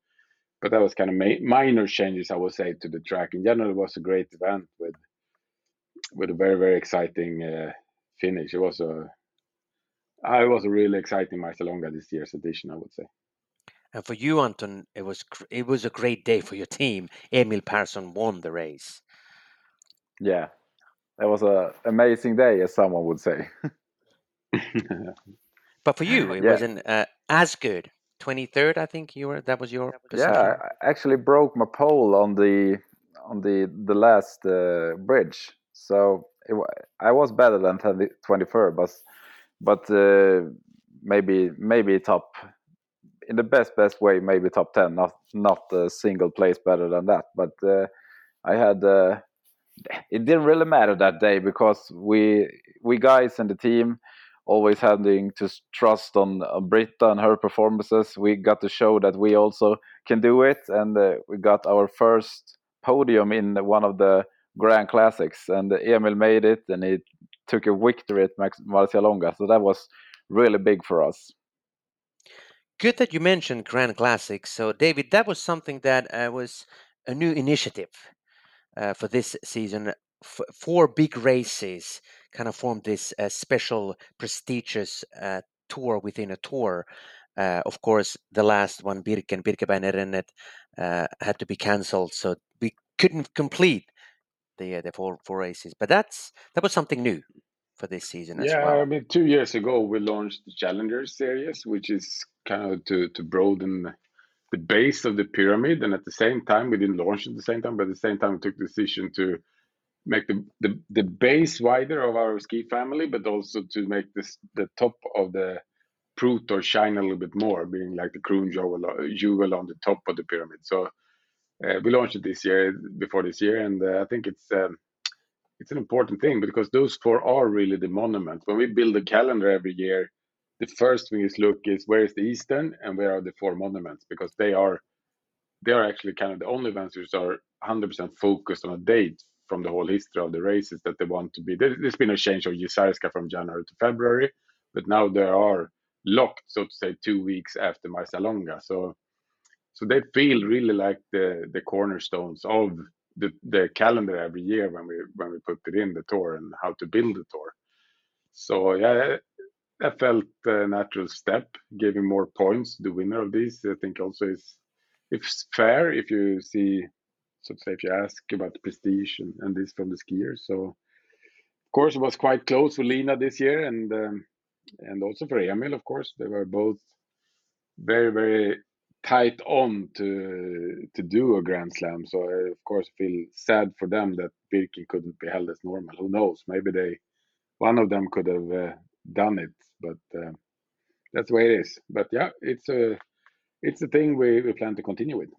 but that was kind of ma- minor changes, I would say, to the track. In general, it was a great event with with a very, very exciting uh, finish. It was a I was a really exciting Marcialonga this year's edition, I would say. And for you, Anton, it was it was a great day for your team. Emil Persson won the race. Yeah, it was an amazing day, as someone would say. but for you, it yeah. wasn't uh, as good. 23rd, I think you were. That was your position. Yeah, I actually broke my pole on the on the the last uh, bridge. So it, I was better than 23rd, but but uh, maybe maybe top in the best best way, maybe top 10. Not not a single place better than that. But uh, I had uh, it didn't really matter that day because we we guys in the team always having to trust on, on Britta and her performances. We got to show that we also can do it, and uh, we got our first podium in one of the Grand Classics. And Emil made it, and he took a victory at Max Marcialonga. So that was really big for us. Good that you mentioned Grand Classics. So, David, that was something that uh, was a new initiative uh, for this season. F- four big races kind of formed this uh, special, prestigious uh, tour within a tour. Uh, of course, the last one, Birken, Birkebeiner uh, had to be cancelled, so we couldn't complete the uh, the four four races. But that's that was something new. for this season yeah, as well. I mean, two years ago we launched the Challenger Series, which is kind of to to broaden the base of the pyramid, and at the same time we didn't launch at the same time, but at the same time we took the decision to make the, the, the base wider of our ski family, but also to make this the top of the Pro or shine a little bit more, being like the crown jewel, jewel on the top of the pyramid. So uh, we launched it this year, before this year, and uh, I think it's um, it's an important thing because those four are really the monument. When we build a calendar every year, the first thing is look is where is the Eastern and where are the four monuments because they are they are actually kind of the only ones which are 100% focused on a date from the whole history of the races that they want to be. There's been a change of Jizerska from January to February, but now they are locked, so to say, two weeks after Marcialonga. So, so they feel really like the the cornerstones of the the calendar every year when we when we put it in the tour and how to build the tour. So yeah, that felt a natural step, giving more points. The winner of this, I think, also is if fair if you see so to say if you ask about the prestige and, and this from the skiers so of course it was quite close with lina this year and um, and also for emil of course. They were both very very tight on to to do a grand slam. So i of course feel sad for them that Birken couldn't be held as normal. Who knows? Maybe they one of them could have uh, done it but uh, that's the way it is. But yeah it's a it's a thing we, we plan to continue with.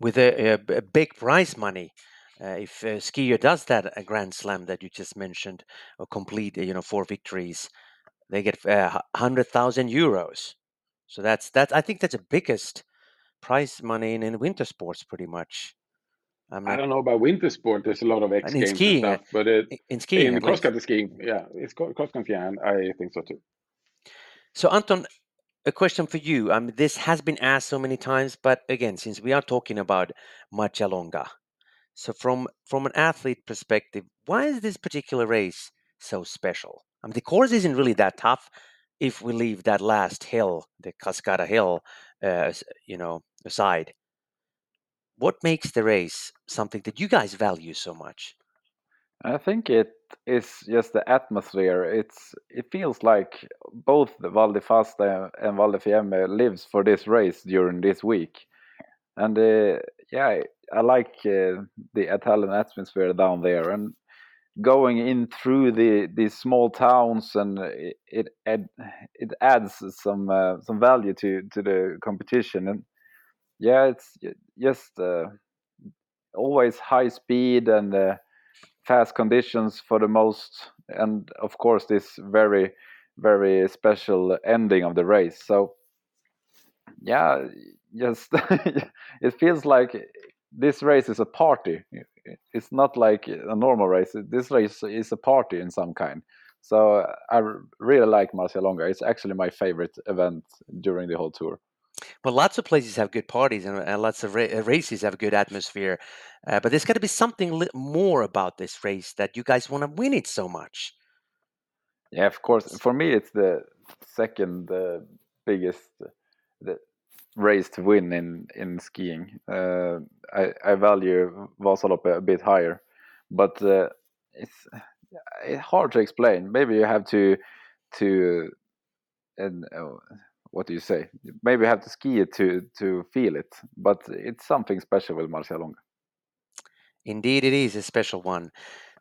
With a, a, a big prize money. Uh, if a skier does that a grand slam that you just mentioned or complete you know four victories they get uh, 100000 euros. So that's that's i think that's the biggest prize money in, in winter sports pretty much not, i don't know about winter sport there's a lot of x games skiing, and stuff but it, in skiing in cross country skiing yeah it's cross country and i think so too so anton a question for you. Um, this has been asked so many times, but again, since we are talking about Marcialonga, so from from an athlete perspective, why is this particular race so special? I mean, the course isn't really that tough if we leave that last hill, the Cascata Hill, uh, you know, aside. What makes the race something that you guys value so much? I think it is just the atmosphere. It's it feels like both the Val di Fassa and Val di Fiemme lives for this race during this week, and uh, yeah, I like uh, the Italian atmosphere down there and going in through the these small towns and it it, it adds some uh, some value to to the competition and yeah, it's just uh, always high speed and uh, fast conditions for the most, and of course this very very special ending of the race. So yeah, just it feels like this race is a party. It's not like a normal race. This race is a party in some kind. So I really like Marcialonga. It's actually my favorite event during the whole tour. Well, lots of places have good parties and, and lots of ra- uh, races have a good atmosphere. Uh, but there's got to be something li- more about this race that you guys want to win it so much. Yeah, of course. For me, it's the second uh, biggest uh, the race to win in in skiing. Uh, I, I value Vasaloppet a bit higher, but uh, it's, it's hard to explain. Maybe you have to to and what do you say? Maybe have to ski it to to feel it, but it's something special with Marcialonga. Indeed, it is a special one.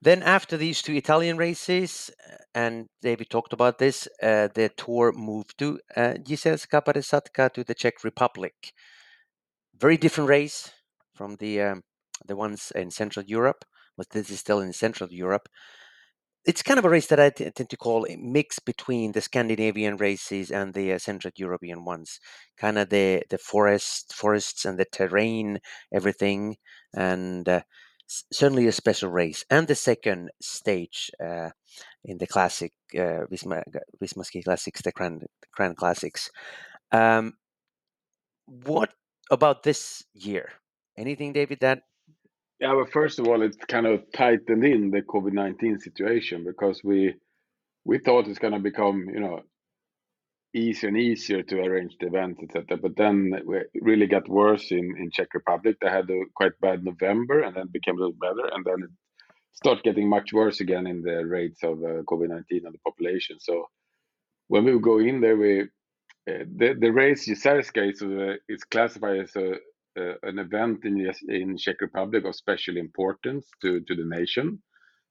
Then after these two Italian races, uh, and David talked about this, uh, the tour moved to uh, Jizerska Padesatka to the Czech Republic. Very different race from the um, the ones in Central Europe, but this is still in Central Europe it's kind of a race that I t- tend to call a mix between the Scandinavian races and the uh, Central European ones. Kind of the the forest forests and the terrain, everything, and uh, s- certainly a special race. And the second stage uh, in the classic uh, Visma Visma Ski Classics, the Grand Grand Classics. Um, what about this year? Anything, David, that yeah, but first of all, it's kind of tightened in the COVID nineteen situation because we we thought it's going to become you know easier and easier to arrange the events, etc. But then it really got worse in in Czech Republic. They had a quite bad November, and then became a little better, and then it start getting much worse again in the rates of uh, COVID-19 on the population. So when we go in there, we uh, the the race Jizerska is uh, is classified as a an event in in Czech Republic of special importance to to the nation.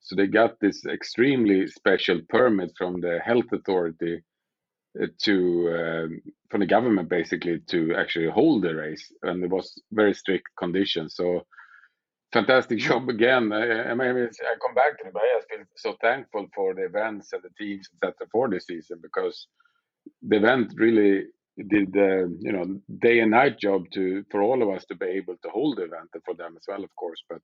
So they got this extremely special permit from the health authority uh, to um, from the government basically to actually hold the race, and there was very strict conditions. So fantastic job again. I, I mean, I come back to it, but I feel so thankful for the events and the teams etc. for this season because the event really did the you know day and night job to for all of us to be able to hold the event and for them as well, of course. But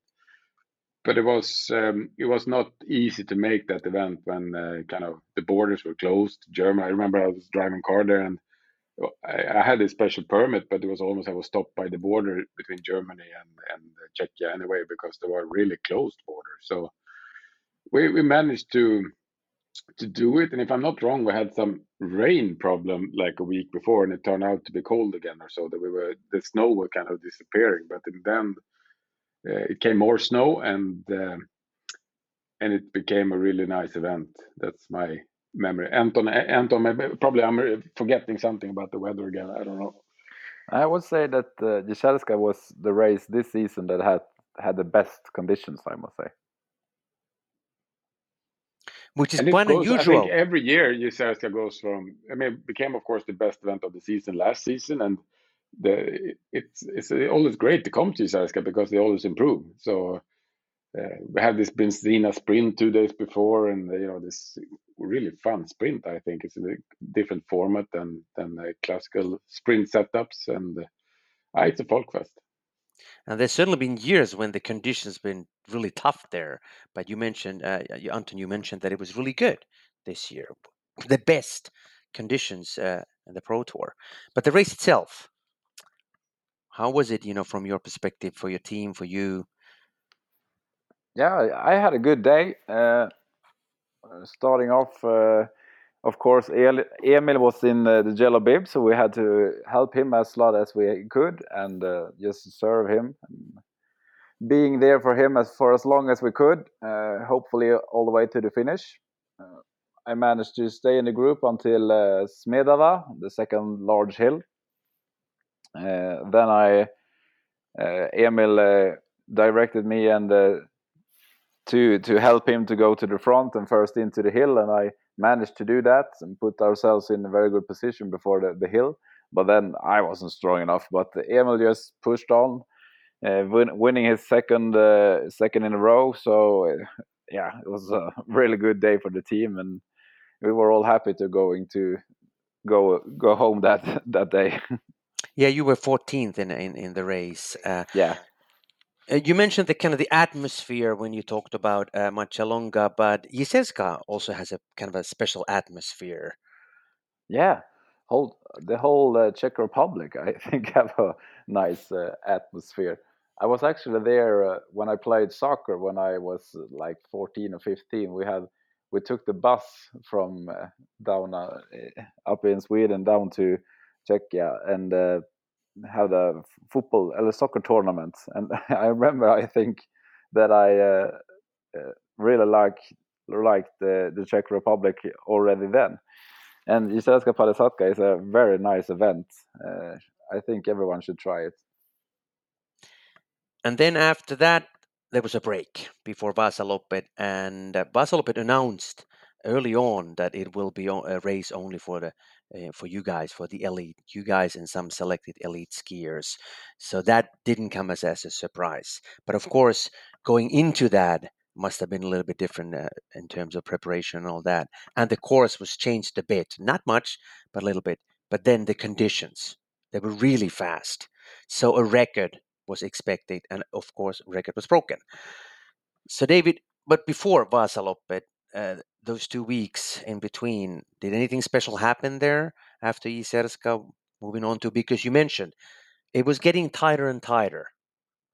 but it was um, it was not easy to make that event when uh, kind of the borders were closed. Germany. I remember I was driving car there and I, I, had a special permit, but it was almost I was stopped by the border between Germany and and Czechia anyway because they were really closed borders. So we we managed to to do it. And if I'm not wrong, we had some rain problem like a week before, and it turned out to be cold again or so. That we were the snow was kind of disappearing, but in then uh, it came more snow, and uh, and it became a really nice event. That's my memory. Anton, Anton, probably I'm forgetting something about the weather again. I don't know. I would say that uh, was the race this season that had had the best conditions. I must say which is quite goes, unusual. I think every year Jizerska goes from. I mean, it became of course the best event of the season last season, and the it's it's always great to come to Jizerska because they always improve. So uh, we had this Benzina sprint two days before, and you know this really fun sprint. I think it's a different format than than classical sprint setups, and uh, it's a folkfest. And there's certainly been years when the conditions been really tough there. But you mentioned, uh, Anton, you mentioned that it was really good this year, the best conditions uh, in the Pro Tour. But the race itself, how was it? You know, from your perspective, for your team, for you. Yeah, I had a good day. Uh, starting off, uh, of course, Emil was in uh, the yellow bib, so we had to help him as lot as we could and uh, just serve him. Being there for him as for as long as we could, uh, hopefully all the way to the finish. Uh, I managed to stay in the group until uh, Smedava, the second large hill. Uh, then I, Emil directed me and to to help him to go to the front and first into the hill, and I managed to do that and put ourselves in a very good position before the, the hill. But then I wasn't strong enough. But Emil just pushed on, uh, win, winning his second uh, second in a row. So uh, yeah, it was a really good day for the team, and we were all happy to going to go go home that that day. yeah, you were 14th in in, in the race. Uh, yeah. Uh, you mentioned the kind of the atmosphere when you talked about uh, Marcialonga, but Jizerska also has a kind of a special atmosphere. Yeah, whole the whole uh, Czech Republic, I think, have a nice uh, atmosphere. I was actually there uh, when I played soccer when I was uh, like 14 or 15. We had we took the bus from down up in Sweden down to Czechia, and had a football or soccer tournament, and I remember I think that I uh, uh, really like liked the, the Czech Republic already then. And Jizerska Padesatka is a very nice event. Uh, I think everyone should try it. And then after that, there was a break before Vasaloppet, and uh, announced early on that it will be a race only for the uh, for you guys for the elite you guys and some selected elite skiers. So that didn't come as, as a surprise. But of course going into that must have been a little bit different uh, in terms of preparation and all that. And the course was changed a bit not much but a little bit. But then the conditions they were really fast. So a record was expected and of course record was broken. So david but before Vasaloppet, uh, those two weeks in between, did anything special happen there after Jizerska moving on to? Because you mentioned it was getting tighter and tighter,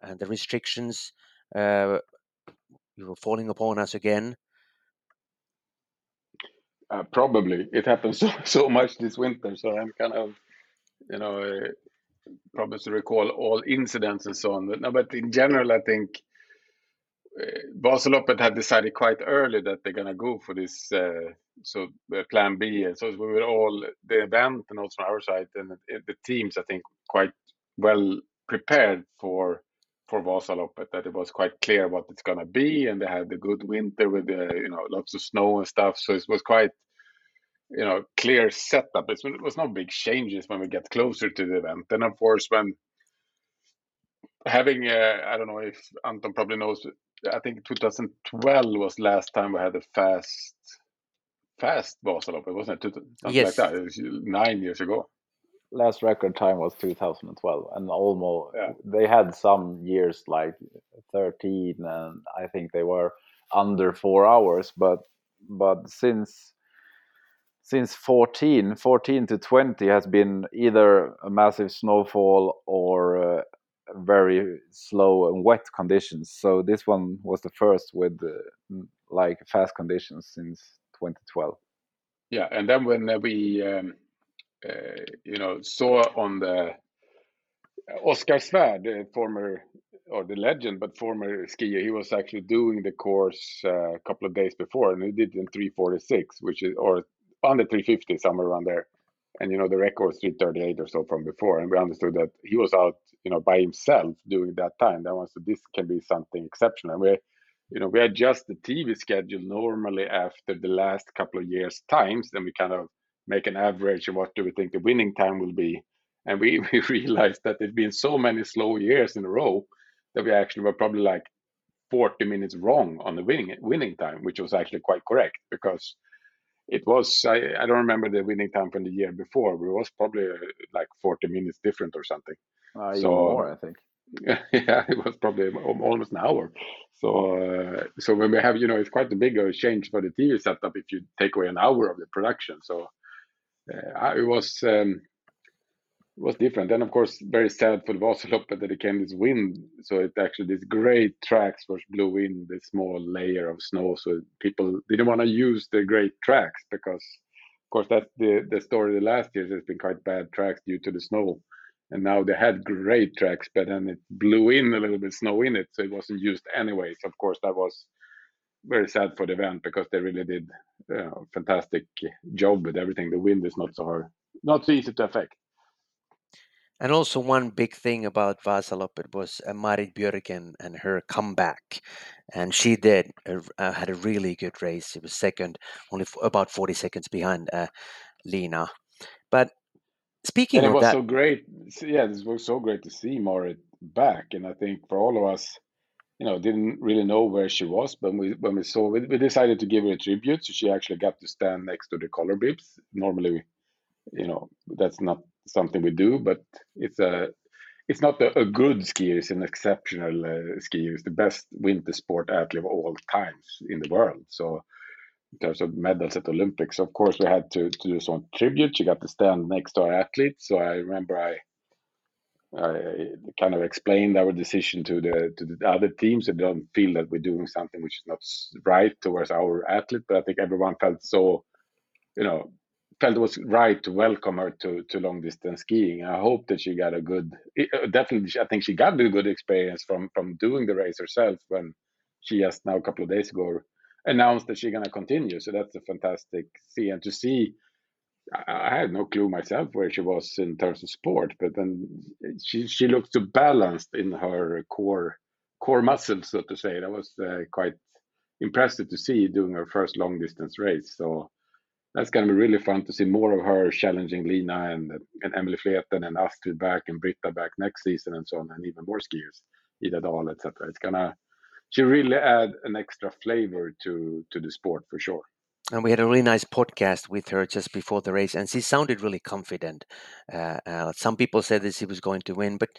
and the restrictions uh, were falling upon us again. Uh, probably it happened so so much this winter, so I'm kind of, you know, uh, probably to recall all incidents and so on. But no, but in general, I think Vasaloppet had decided quite early that they're gonna go for this, uh, so uh, plan B. So we were all the event and also our side and the, the teams, I think, quite well prepared for for Vasaloppet. That it was quite clear what it's gonna be, and they had a good winter with the you know lots of snow and stuff. So it was quite you know clear setup. It was no big changes when we get closer to the event. And of course, when having uh, I don't know if Anton probably knows I think 2012 was last time we had a fast fast Vasaloppet, wasn't it? Something yes. like that. It was nine years ago. Last record time was 2012, and almost yeah. they had some years like 13, and I think they were under four hours. But but since since 14, 14 to 20 has been either a massive snowfall or uh, very slow and wet conditions. So this one was the first with uh, like fast conditions since 2012. Yeah, and then when we, um, uh, you know, saw on the Oskar Svärd, former or the legend, but former skier, he was actually doing the course uh, a couple of days before, and he did in 346, which is or under 350, somewhere around there. And you know, the record was 338 or so from before, and we understood that he was out you know by himself during that time. That was this can be something exceptional. And we you know we adjust the TV schedule normally after the last couple of years times, then we kind of make an average of what do we think the winning time will be. And we, we realized that there's been so many slow years in a row that we actually were probably like 40 minutes wrong on the winning winning time, which was actually quite correct because it was I, I don't remember the winning time from the year before, but it was probably uh, like 40 minutes different or something. Uh, so more, I think. Yeah, it was probably almost an hour. So, uh, so when we have, you know, it's quite a big change for the TV setup if you take away an hour of the production. So, uh, it was um, it was different. And of course, very sad for the Vasaloppet that it came this wind. So it actually these great tracks was blew in this small layer of snow. So people didn't want to use the great tracks because, of course, that's the the story. The last years has been quite bad tracks due to the snow and now they had great tracks, but then it blew in a little bit snow in it, so it wasn't used anyways. Of course, that was very sad for the event because they really did a fantastic job with everything. The wind is not so hard, not so easy to affect. And also one big thing about Vasaloppet was uh, Marit Björgen and her comeback, and she did uh, had a really good race. It was second, only about forty seconds behind uh, Lina. But Speaking of. and it was that, so great. Yeah, this was so great to see Marit back, and I think for all of us, you know, didn't really know where she was, but we when we saw, we, we decided to give her a tribute. So she actually got to stand next to the color bibs. Normally, you know, that's not something we do, but it's a it's not a, a good skier; it's an exceptional uh, skier. It's the best winter sport athlete of all times in the world. So in terms of medals at Olympics. Of course, we had to, to do some tribute. She got to stand next to our athletes. So I remember I I kind of explained our decision to the to the other teams. They don't feel that we're doing something which is not right towards our athlete, but I think everyone felt so, you know, felt it was right to welcome her to to long distance skiing. I hope that she got a good, uh, definitely. I think she got a good experience from from doing the race herself when she just now a couple of days ago announced that she's going to continue. So that's a fantastic see and to see. I had no clue myself where she was in terms of sport, but then she she looked so balanced in her core core muscles, so to say. That was uh, quite impressive to see doing her first long distance race. So that's going to be really fun to see more of her challenging Lina and and Emilie Fleten and Astrid back and Britta back next season and so on, and even more skiers, Ida Dahl, etc. It's gonna she really add an extra flavor to to the sport for sure. And we had a really nice podcast with her just before the race, and she sounded really confident. Uh, uh, some people said that she was going to win, but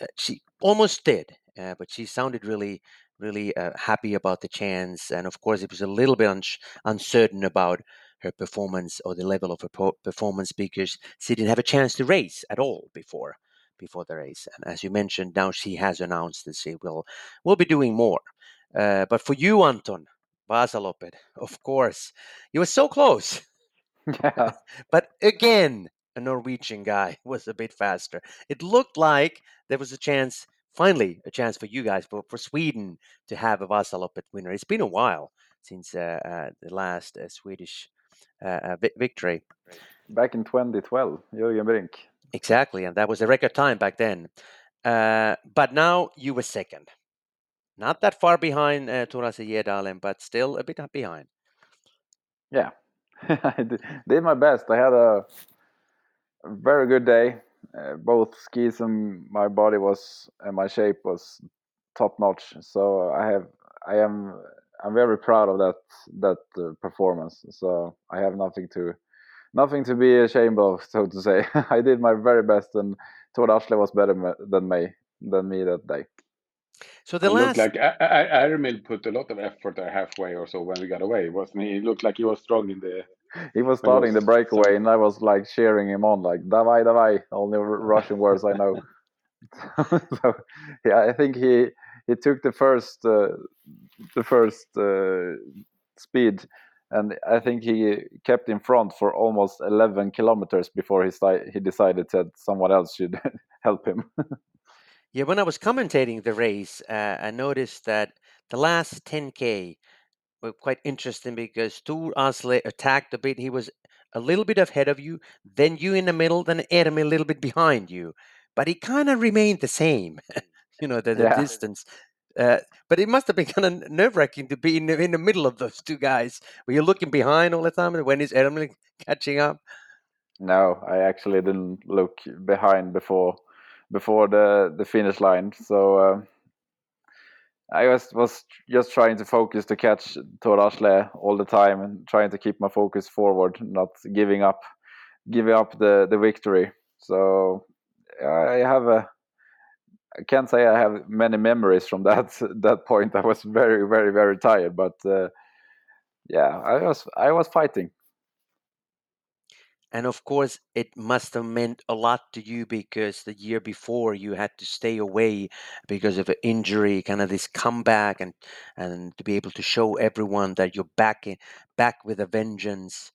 uh, she almost did. Uh, but she sounded really, really uh, happy about the chance, and of course, it was a little bit un- uncertain about her performance or the level of her performance because she didn't have a chance to race at all before before the race. And as you mentioned, now she has announced that she will will be doing more. Uh, but for you, Anton Vasaloppet, of course, you were so close. Yeah. but again, a Norwegian guy was a bit faster. It looked like there was a chance finally a chance for you guys for, for Sweden to have a Vasaloppet winner. It's been a while since uh, uh, the last uh, Swedish uh, vi- victory. Back in 2012, Jörgen Brink. Exactly, and that was a record time back then. Uh, but now you were second, not that far behind uh, Tord Asle Gjerdalen, but still a bit behind. Yeah, I did, did my best. I had a very good day. Uh, both skis and my body was and my shape was top notch. So I have I am I'm very proud of that that uh, performance. So I have nothing to nothing to be ashamed of, so to say. I did my very best, and Tord Asle was better than me than me that day. So the it last, looked like Ermil put a lot of effort there halfway or so when we got away, wasn't he? It looked like he was strong in the. He was starting was, the breakaway, so... and I was like cheering him on, like "Davai, davai!" Only Russian words I know. so, yeah, I think he he took the first uh, the first uh, speed and I think he kept in front for almost 11 kilometers before he he decided that someone else should help him. yeah, when I was commentating the race, uh, I noticed that the last 10k were quite interesting because Tord Asle attacked a bit. He was a little bit ahead of you, then you in the middle, then Ermi a little bit behind you, but he kind of remained the same. you know the, the yeah. distance uh, but it must have been kind of nerve wracking to be in the, in the middle of those two guys. Were you looking behind all the time? When is Ermi catching up? No, I actually didn't look behind before before the the finish line. So uh, I was was just trying to focus to catch Tord Asle all the time and trying to keep my focus forward, not giving up giving up the the victory. So I have a I can't say I have many memories from that that point. I was very, very, very tired, but uh, yeah, I was I was fighting. And of course, it must have meant a lot to you because the year before you had to stay away because of an injury, kind of this comeback, and and to be able to show everyone that you're back in, back with a vengeance.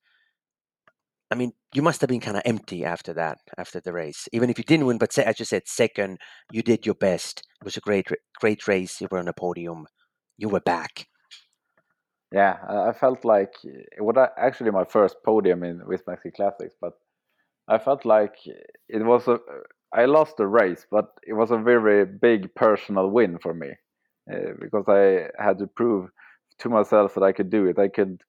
I mean, you must have been kind of empty after that, after the race. Even if you didn't win, but say, as you said, second, you did your best. It was a great, great race. You were on the podium. You were back. Yeah, I felt like it was actually my first podium in Visma Ski Classics, but I felt like it was a. I lost the race, but it was a very big personal win for me uh, because I had to prove to myself that I could do it. I could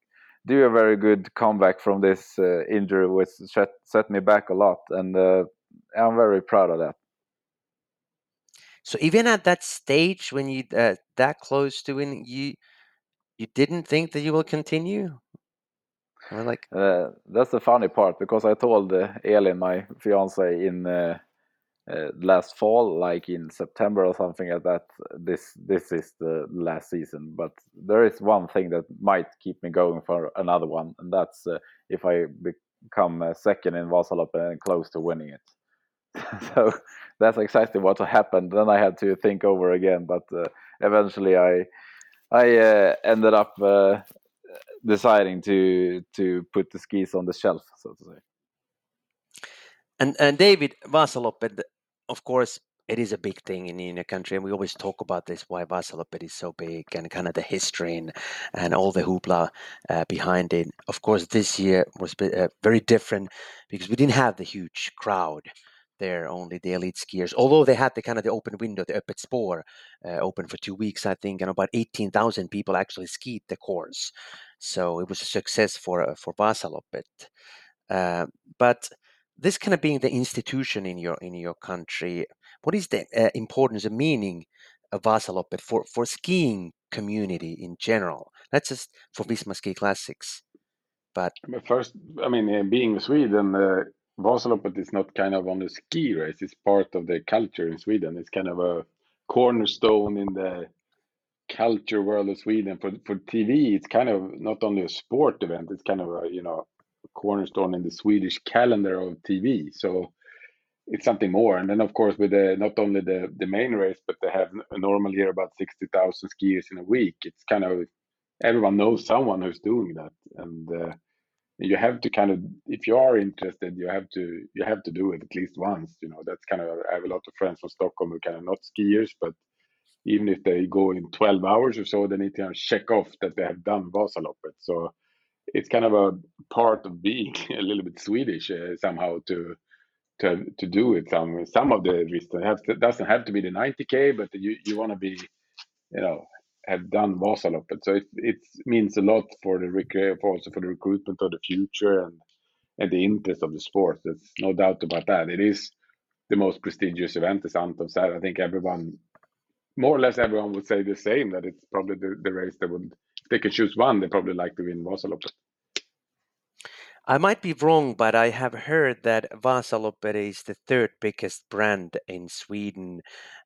do a very good comeback from this uh, injury, which set, set me back a lot, and uh, I'm very proud of that. So even at that stage, when you uh, that close to winning, you you didn't think that you will continue. Or like uh, that's the funny part because I told uh, Elin, my fiance, in uh, last fall, like in September or something like that. This this is the last season, but there is one thing that might keep me going for another one, and that's uh, if I become uh, second in Vasaloppet and close to winning it. so that's exactly what happened. Then I had to think over again, but uh, eventually I I uh, ended up uh, deciding to to put the skis on the shelf, so to say. And and David Vasaloppet, of course, it is a big thing in, in a country, and we always talk about this why Vasaloppet is so big and kind of the history and, and all the hoopla uh, behind it. Of course, this year was uh, very different because we didn't have the huge crowd there, only the elite skiers. Although they had the kind of the open window, the Öppet Spår, uh, open for two weeks, I think, and about 18,000 people actually skied the course. So it was a success for uh, for Vasaloppet. Uh, but this kind of being the institution in your in your country, what is the uh, importance and meaning of Vasaloppet for for skiing community in general? Not just for Visma Ski Classics, but, first, I mean, uh, being Sweden, uh, Vasaloppet is not kind of on a ski race; it's part of the culture in Sweden. It's kind of a cornerstone in the culture world of Sweden. For for TV, it's kind of not only a sport event; it's kind of a you know cornerstone in the Swedish calendar of TV. So it's something more. And then, of course, with the, not only the, the main race, but they have a normal year about 60,000 skiers in a week. It's kind of everyone knows someone who's doing that. And uh, you have to kind of if you are interested you have to you have to do it at least once you know that's kind of i have a lot of friends from stockholm who kind of not skiers but even if they go in 12 hours or so they need to check off that they have done vasaloppet so it's kind of a part of being a little bit swedish uh, somehow to to to do it some some of the reasons doesn't have to be the 90k but you you want to be you know have done Vasaloppet. So it, it means a lot for the recre- for also for the recruitment of the future and and the interest of the sport. There's no doubt about that. It is the most prestigious event, as Anton said. I think everyone, more or less everyone would say the same, that it's probably the, the race that would, if they could choose one, they probably like to win Vasaloppet. I might be wrong, but I have heard that Vasaloppet is the third biggest brand in Sweden,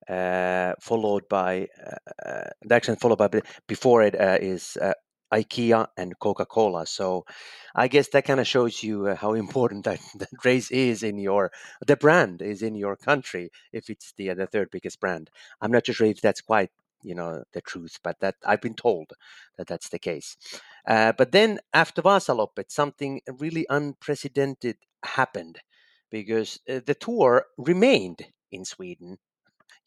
uh, followed by uh, uh actually followed by before it uh, is uh, IKEA and Coca Cola. So I guess that kind of shows you uh, how important that, that race is in your the brand is in your country if it's the the third biggest brand. I'm not sure if that's quite you know the truth, but that I've been told that that's the case. Uh, but then after Vasaloppet, something really unprecedented happened because uh, the tour remained in Sweden.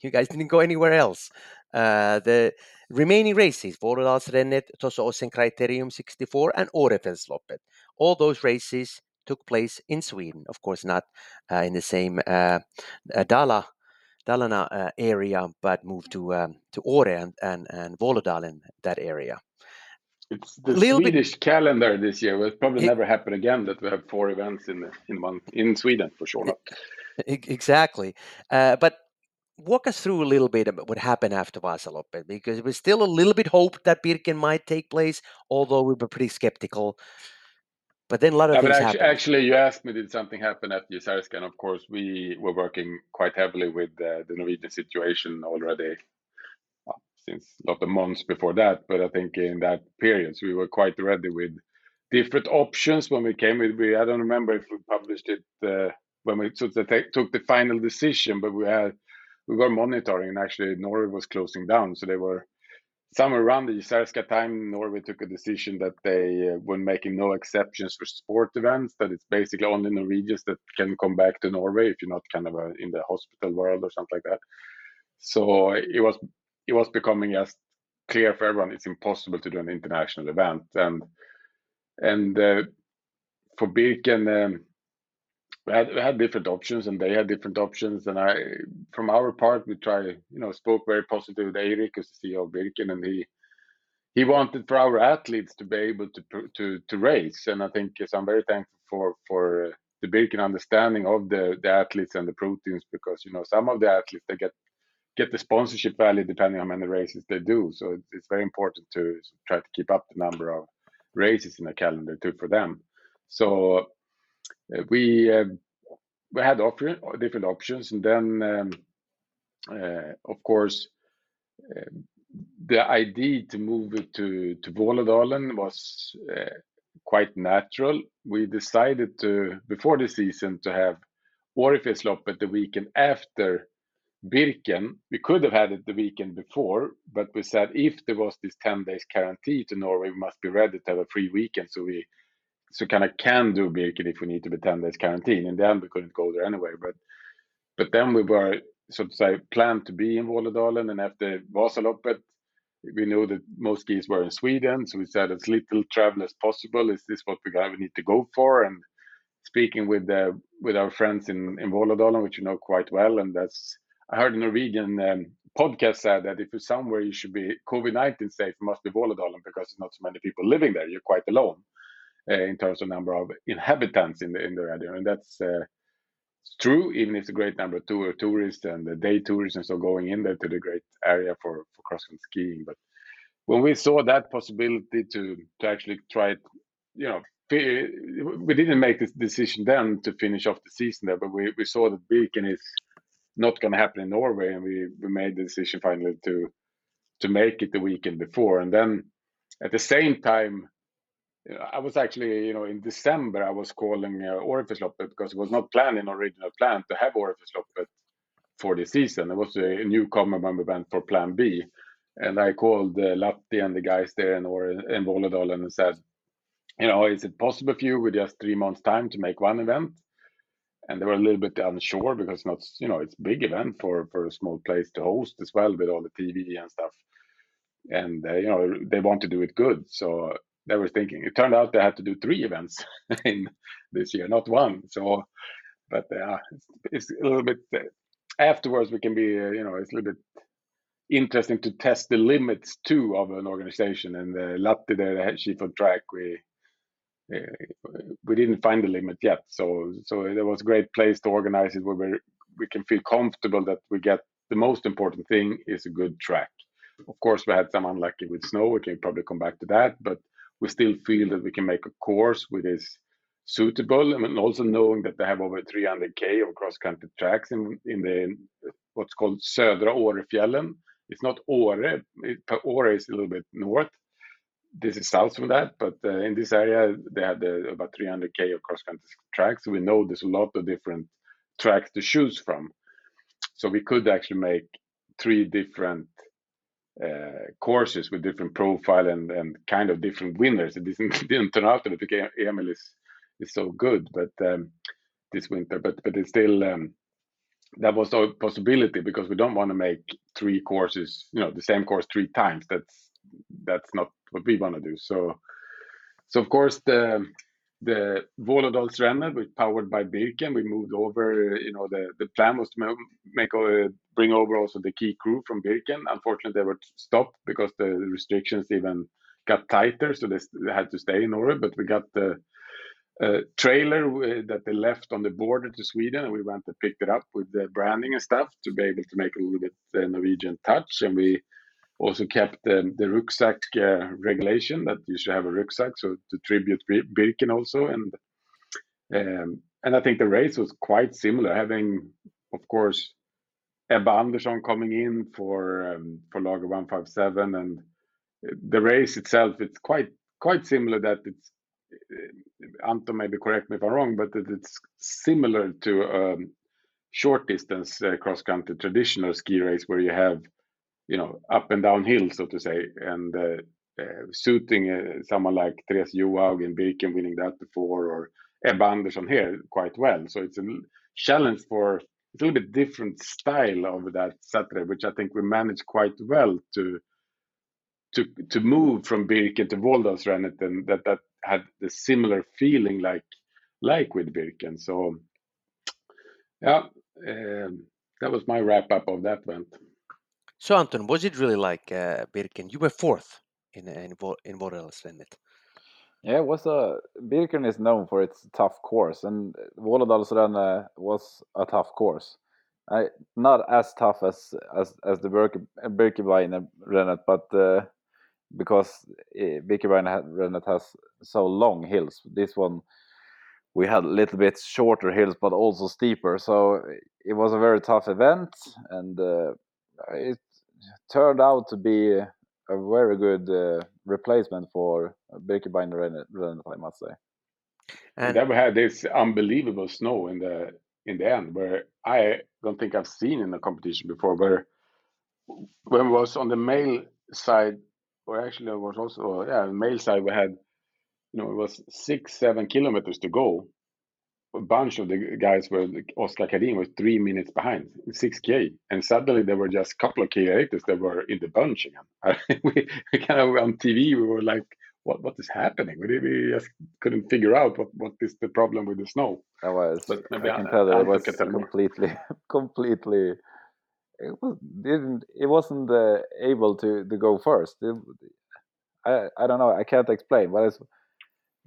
You guys didn't go anywhere else. Uh, the remaining races, Vålådalsrennet, Tåssåsen Criterium 64, and Årefjällsloppet, all those races took place in Sweden. Of course, not uh, in the same uh, Dala Dalarna uh, area, but moved to um, to Åre and and, and that area. It's the Swedish bit... calendar this year. Will probably it... never happen again that we have four events in in one in Sweden for sure. Not. Exactly, uh, but walk us through a little bit about what happened after Vasaloppet because it was still a little bit hope that Birken might take place, although we were pretty skeptical. But then a lot of things actually, happened. Actually, you asked me, did something happen at Jizerská? And of course, we were working quite heavily with uh, the Norwegian situation already since a lot of months before that. But I think in that period, so we were quite ready with different options when we came with. We I don't remember if we published it uh, when we took the, took the final decision, but we had we were monitoring, and actually Norway was closing down, so they were somewhere around the Jizerská time, Norway took a decision that they uh, were making no exceptions for sport events, that it's basically only Norwegians that can come back to Norway if you're not kind of a, in the hospital world or something like that. So it was it was becoming just clear for everyone it's impossible to do an international event, and and uh, for Birken. Um, we had, we had different options and they had different options and i from our part we try you know spoke very positive with Eric as the ceo of birken and he he wanted for our athletes to be able to to to race and i think yes, i'm very thankful for for the birken understanding of the the athletes and the pro teams because you know some of the athletes they get get the sponsorship value depending on how many races they do so it's, it's very important to try to keep up the number of races in the calendar too for them so uh, we uh, we had option, different options, and then um, uh, of course um, the idea to move it to to Vålådalen was quite natural. We decided to before the season to have Årefjällsloppet the weekend after Birken. We could have had it the weekend before, but we said if there was this 10 days guarantee to Norway, we must be ready to have a free weekend. So we so kind of can do Birken if we need to be 10 days quarantine. In the end, we couldn't go there anyway. But but then we were, so to say, planned to be in Vålådalen. And after Vasaloppet, we knew that most skis were in Sweden. So we said as little travel as possible. Is this what we need to go for? And speaking with the, with our friends in, in Vålådalen, which you know quite well, and that's, I heard a Norwegian um, podcast said that if you're somewhere you should be COVID 19 safe, it must be Vålådalen because there's not so many people living there. You're quite alone. Uh, in terms of number of inhabitants in the in the area, and that's uh, true. Even if a great number of tour tourists and the day tourists and so going in there to the great area for for cross country skiing, but when we saw that possibility to to actually try it, you know, we didn't make this decision then to finish off the season there, but we, we saw that Birken is not going to happen in Norway, and we, we made the decision finally to to make it the weekend before, and then at the same time I was actually, you know, in December, I was calling uh, Årefjällsloppet because it was not planned in original plan to have Årefjällsloppet for the season. It was a newcomer when we went for Plan B, and I called uh, Latti and the guys there in or in Vålådalen and said, you know, is it possible for you with just three months' time to make one event? And they were a little bit unsure because not, you know, it's big event for for a small place to host as well with all the TV and stuff. And uh, you know, they want to do it good, so they were thinking. It turned out they had to do three events in this year, not one. So, but uh, it's, it's a little bit. Uh, afterwards, we can be, uh, you know, it's a little bit interesting to test the limits too of an organization. And uh, Latti, the head chief of track, we we didn't find the limit yet. So so it was a great place to organize it where we we can feel comfortable that we get the most important thing is a good track. Of course, we had some unlucky with snow. We can probably come back to that, but we still feel that we can make a course which is suitable and also knowing that they have over 300k of cross country tracks in in the what's called Södra Årefjällen it's not Åre. Åre is a little bit north. This is south from that, but uh, in this area they had about 300k of cross country tracks. So we know there's a lot of different tracks to choose from. So we could actually make three different uh, courses with different profile and, and kind of different winners. It didn't, didn't turn out that because Emil is is so good, but um, this winter, but but it's still um, that was a possibility because we don't want to make three courses, you know, the same course three times. That's that's not what we want to do. So, so of course the the Vålådalsrennet, which powered by Birken, we moved over. You know, the the plan was to make a, bring over also the key crew from Birken. Unfortunately, they were stopped because the restrictions even got tighter, so they, had to stay in Norway. But we got the uh, trailer that they left on the border to Sweden, and we went and picked it up with the branding and stuff to be able to make a little bit uh, Norwegian touch. And we also kept the, rucksack uh, regulation that you should have a rucksack, so to tribute Birken also. And um, and I think the race was quite similar, having of course Ebba Andersson coming in for um, for Lager 157, and the race itself it's quite quite similar that it's Anton maybe correct me if I'm wrong, but that it's similar to um, short distance uh, cross country traditional ski race where you have, you know, up and down hills, so to say, and uh, uh, suiting uh, someone like Therese Johaug and Birken winning that before, or Ebba Andersson here quite well. So it's a challenge for it's a little bit different style of that Saturday, which I think we managed quite well to to to move from Birken to Vålådalsrennet, and that that had the similar feeling like like with Birken. So yeah, um, that was my wrap up of that event. So Anton, was it really like uh, Birken? You were fourth in in in Vålådalsrennet. Yeah, it was a Birken is known for its tough course, and Vålådalsrennet was a tough course. I, not as tough as as as the Birkebeiner Rennet, but uh, because Birkebeiner has so long hills. This one we had a little bit shorter hills, but also steeper. So it was a very tough event, and uh, it turned out to be a very good uh, replacement for Birkebeiner Rennet, I must say. And then we had this unbelievable snow in the in the end, where I don't think I've seen in a competition before. Where when it was on the male side, or actually it was also yeah, male side, we had you know, it was six, seven kilometers to go. A bunch of the guys were Oskar Kardin was three minutes behind, six k, and suddenly there were just a couple of k later that were in the bunch again. we, kind of on TV, we were like, "What? What is happening?" We, we just couldn't figure out what what is the problem with the snow. That was, but maybe I can tell that it was completely, completely. It was didn't. It wasn't uh, able to to go first. It, I I don't know. I can't explain, but it's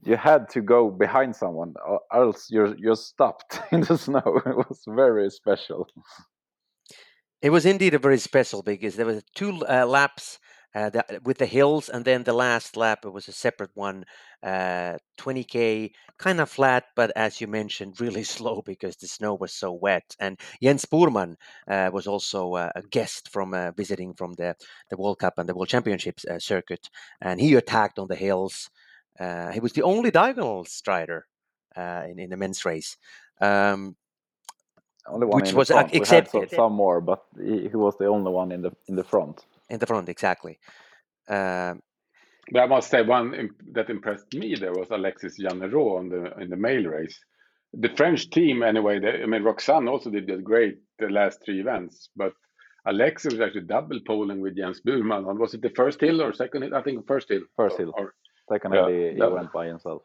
you had to go behind someone, or else you're you're stopped in the snow. It was very special. It was indeed a very special because there were two uh, laps uh, the, with the hills, and then the last lap it was a separate one, uh, 20k, kind of flat, but as you mentioned, really slow because the snow was so wet. And Jens Burman uh, was also uh, a guest from uh, visiting from the the World Cup and the World Championships circuit, and he attacked on the hills. Uh, he was the only diagonal strider uh, in, in the men's race. Um, only one which was front. accepted. some more, but he, he, was the only one in the in the front. In the front, exactly. Um, but I must say one that impressed me there was Alexis Jeannerod on the in the male race. The French team, anyway. They, I mean, Roxanne also did that great the last three events, but Alexis was actually double poling with Jens Burman. Was it the first hill or second hill? I think first hill. First hill. Or, second hill, he, he went by himself.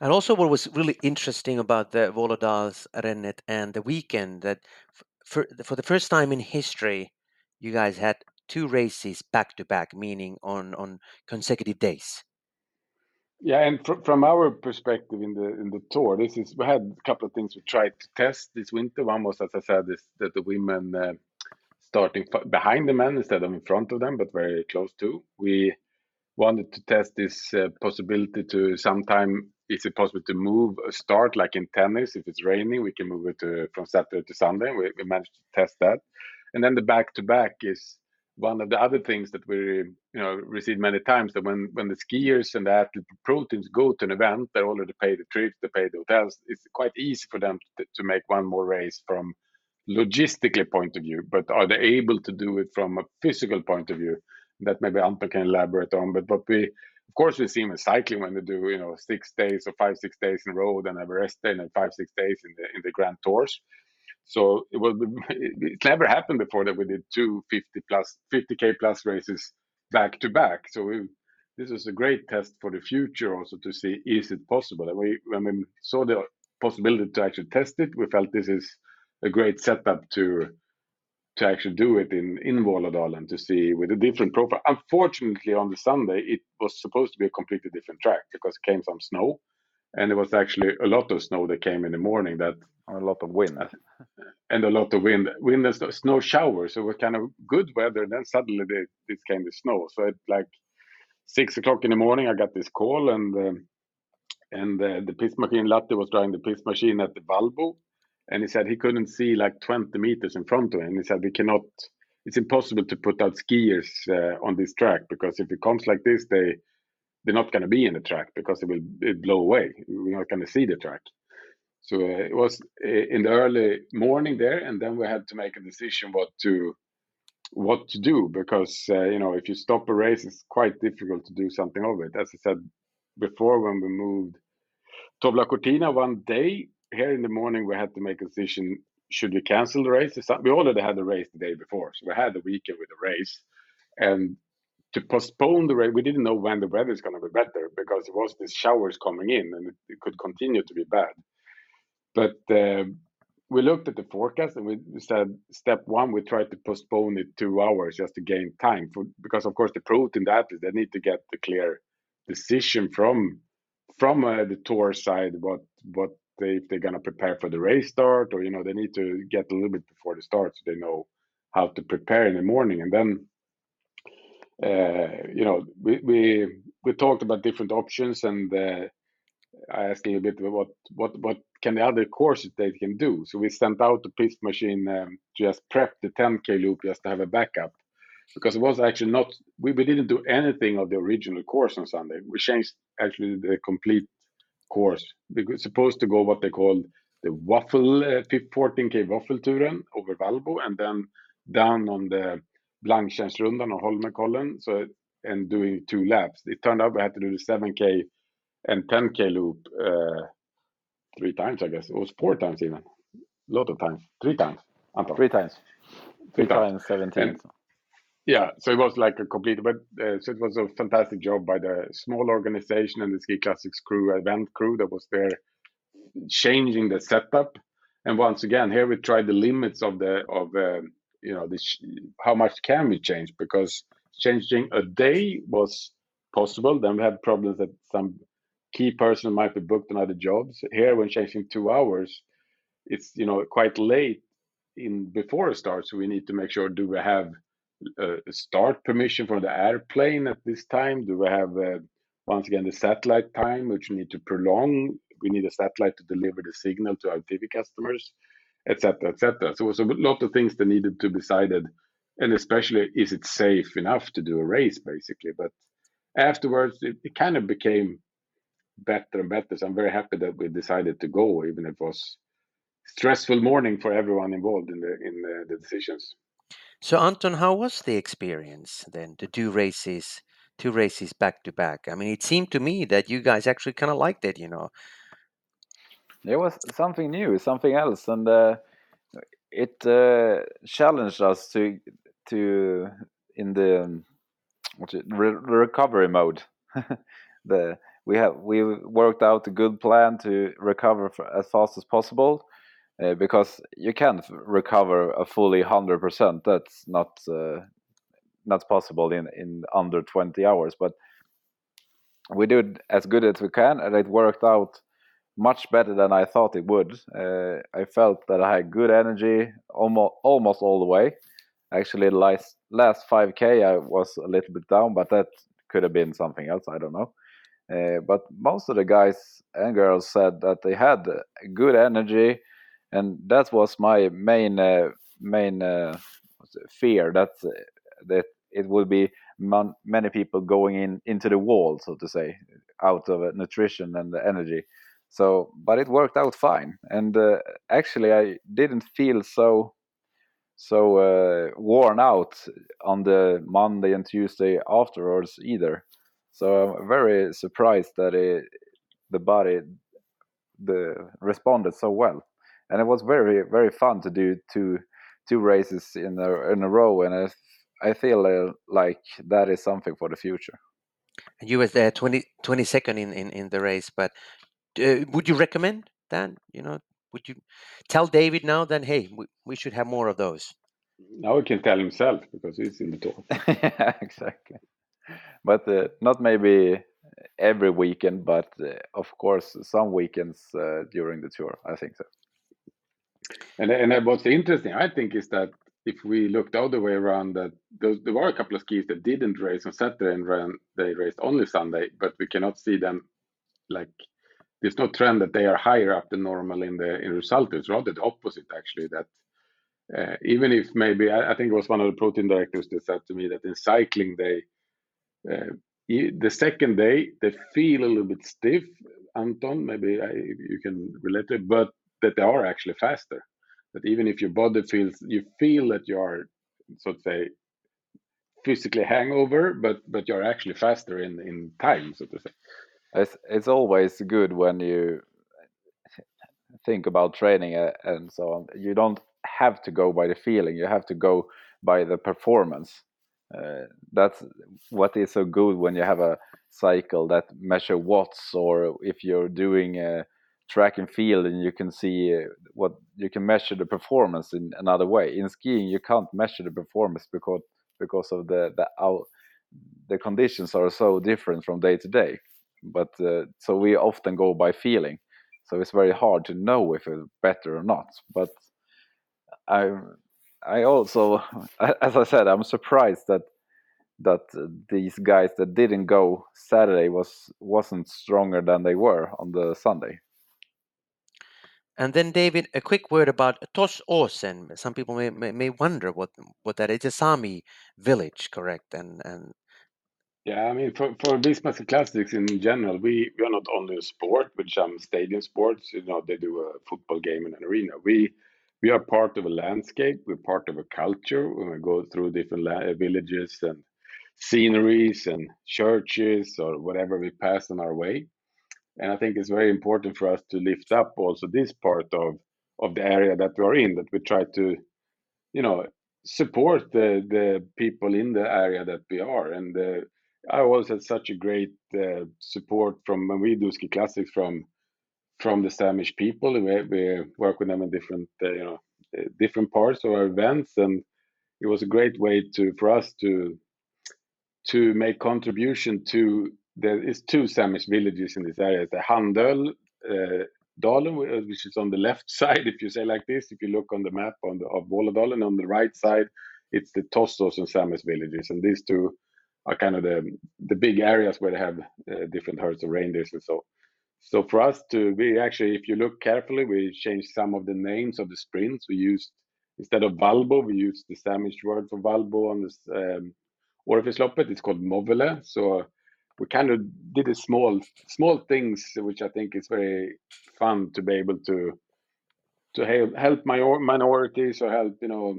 And also, what was really interesting about the Vålådals Rennet and the weekend that for for the first time in history, you guys had two races back to back, meaning on on consecutive days. Yeah, and fr- from our perspective in the in the tour, this is we had a couple of things we tried to test this winter. One was, as I said, is that the women uh, starting f- behind the men instead of in front of them, but very close to. We wanted to test this uh, possibility to sometime is it possible to move a start like in tennis if it's raining we can move it to, from saturday to sunday we, we managed to test that. And then the back to back is one of the other things that we you know received many times that when when the skiers and the athlete pro teams go to an event they already pay the trips they pay the hotels it's quite easy for them to, to make one more race from logistically point of view but are they able to do it from a physical point of view that maybe Anton can elaborate on but but we of course we see in cycling when they do you know six days or five six days in road and have a rest day and then five six days in the in the grand tours so it was it's never happened before that we did two 50 plus 50k plus races back to back. So we, this is a great test for the future also to see is it possible. And we when we saw the possibility to actually test it, we felt this is a great setup to to actually do it in in Vålådalen to see with a different profile. Unfortunately, on the Sunday it was supposed to be a completely different track because it came some snow, and there was actually a lot of snow that came in the morning that a lot of wind. and a lot of wind wind and snow showers. So it was kind of good weather then suddenly this came the snow. So at like six o'clock in the morning i got this call and um, and uh, the piss machine latte was driving the piss machine at the valbo and he said he couldn't see like 20 meters in front of him. He said we cannot it's impossible to put out skiers uh, on this track because if it comes like this they they're not going to be in the track because it will it blow away. We're not going to see the track. So uh, it was uh, in the early morning there, and then we had to make a decision what to what to do because uh, you know if you stop a race, it's quite difficult to do something of it. As I said before, when we moved Toblach Cortina one day here in the morning, we had to make a decision: should we cancel the race? We already had the race the day before, so we had the weekend with the race, and to postpone the race, we didn't know when the weather is going to be better because it was these showers coming in, and it, it could continue to be bad. But uh, we looked at the forecast and we said step one we tried to postpone it two hours just to gain time for because of course the pro team the athletes they need to get the clear decision from from uh, the tour side what what they if they're gonna prepare for the race start or you know they need to get a little bit before the start so they know how to prepare in the morning and then uh, you know we we we talked about different options and uh, I asked a little bit what what what can the other courses they can do. So we sent out the piss machine um, to just prep the 10k loop just to have a backup because it was actually not we, we didn't do anything of the original course on Sunday. We changed actually the complete course. Were supposed to go what they called the waffle uh, 14k waffle touren over Valbo and then down on the Blangtjärnsrundan or Holmenkollen so and doing two laps. It turned out we had to do the 7k and 10k loop uh, three times, I guess. It was four times even. A lot of times. Three times. Anton. Three times. Three, Three times. times 17. And, yeah, so it was like a complete, but uh, so it was a fantastic job by the small organization and the Ski Classics crew, event crew that was there, changing the setup. And once again, here we tried the limits of the of uh, you know this how much can we change because changing a day was possible. Then we had problems that some key person might be booked on other jobs. Here, when changing two hours, it's you know quite late in before it starts. So we need to make sure: do we have start permission for the airplane at this time? Do we have uh, once again the satellite time, which we need to prolong? We need a satellite to deliver the signal to our TV customers, etc., etc. So it was a lot of things that needed to be decided, and especially is it safe enough to do a race, basically. But afterwards, it, it kind of became better and better. So I'm very happy that we decided to go, even if it was stressful morning for everyone involved in the in the, the decisions. So Anton, how was the experience then to do races two races back to back. I mean, it seemed to me that you guys actually kind of liked it, you know. It was something new, something else, and uh, it uh, challenged us to to in the um, what's it, re recovery mode. the we have we worked out a good plan to recover as fast as possible uh, because you can't recover a fully hundred percent. That's not uh, not possible in in under twenty hours. But we did as good as we can, and it worked out much better than I thought it would. Uh, I felt that I had good energy almost almost all the way. Actually, last last 5k I was a little bit down, but that could have been something else. I don't know. But most of the guys and girls said that they had good energy, and that was my main uh, main uh, fear that that it would be man, many people going in into the wall, so to say, out of nutrition and energy. So, but it worked out fine, and uh, actually, I didn't feel so so uh, worn out on the Monday and Tuesday afterwards either. So I'm very surprised that it, the body the responded so well, and it was very very fun to do two two races in a in a row, and I I feel uh, like that is something for the future. You was there 20, 22nd in, in, in the race, but uh, would you recommend that? You know, would you tell David now? Then hey, we, we should have more of those. Now he can tell himself because he's in the top. yeah, exactly. But uh, not maybe every weekend, but uh, of course some weekends uh, during the tour. I think so. And and what's interesting, I think, is that if we look the other way around, that there were a couple of skis that didn't race on Saturday and ran, they raced only Sunday, but we cannot see them like there's no trend that they are higher up than normal in the in result. It's rather the opposite, actually. That uh, even if maybe I, I, think it was one of the pro team directors that said to me that in cycling they uh, the second day they feel a little bit stiff. Anton, maybe I, you can relate it, but that they are actually faster. That even if your body feels you feel that you are so to say physically hangover, but but you're actually faster in in time, so to say. It's it's always good when you think about training uh, and so on. You don't have to go by the feeling; you have to go by the performance. Uh, that's what is so good when you have a cycle that measure watts, or if you're doing a track and field and you can see uh, what you can measure the performance in another way. In skiing, you can't measure the performance because because of the the out, the conditions are so different from day to day. But uh, so we often go by feeling. So it's very hard to know if it's better or not. But i i also as i said i'm surprised that that these guys that didn't go saturday was wasn't stronger than they were on the sunday and then, David, a quick word about Tåssåsen. Some people may, may, may wonder what what that is. It's a Sami village, correct? And and yeah, I mean, for, for Visma Classics in general, we, we are not only a sport with some stadium sports. You know, they do a football game in an arena. We we are part of a landscape. We're part of a culture. We go through different la- uh, villages and sceneries and churches or whatever we pass on our way, and I think it's very important for us to lift up also this part of of the area that we are in. That we try to, you know, support the the people in the area that we are and. Uh, I always had such a great uh, support from when we do ski classics from from the Samish people. We, we work with them in different uh, you know uh, different parts of our events, and it was a great way to for us to to make contribution to there is two Samish villages in this area. The Handöl uh, Dalen, which is on the left side, if you say like this. If you look on the map on the of Vålådalen, on the right side, it's the Tostos and Samish villages, and these two are kind of the the big areas where they have uh, different herds of reindeers and so. So for us to be actually, if you look carefully, we changed some of the names of the sprints. We used instead of Valbo, we used the Samish word for Valbo on this um, Årefjällsloppet. It's called Movile. So we kind of did a small small things, which I think is very fun to be able to to help help my minorities or help you know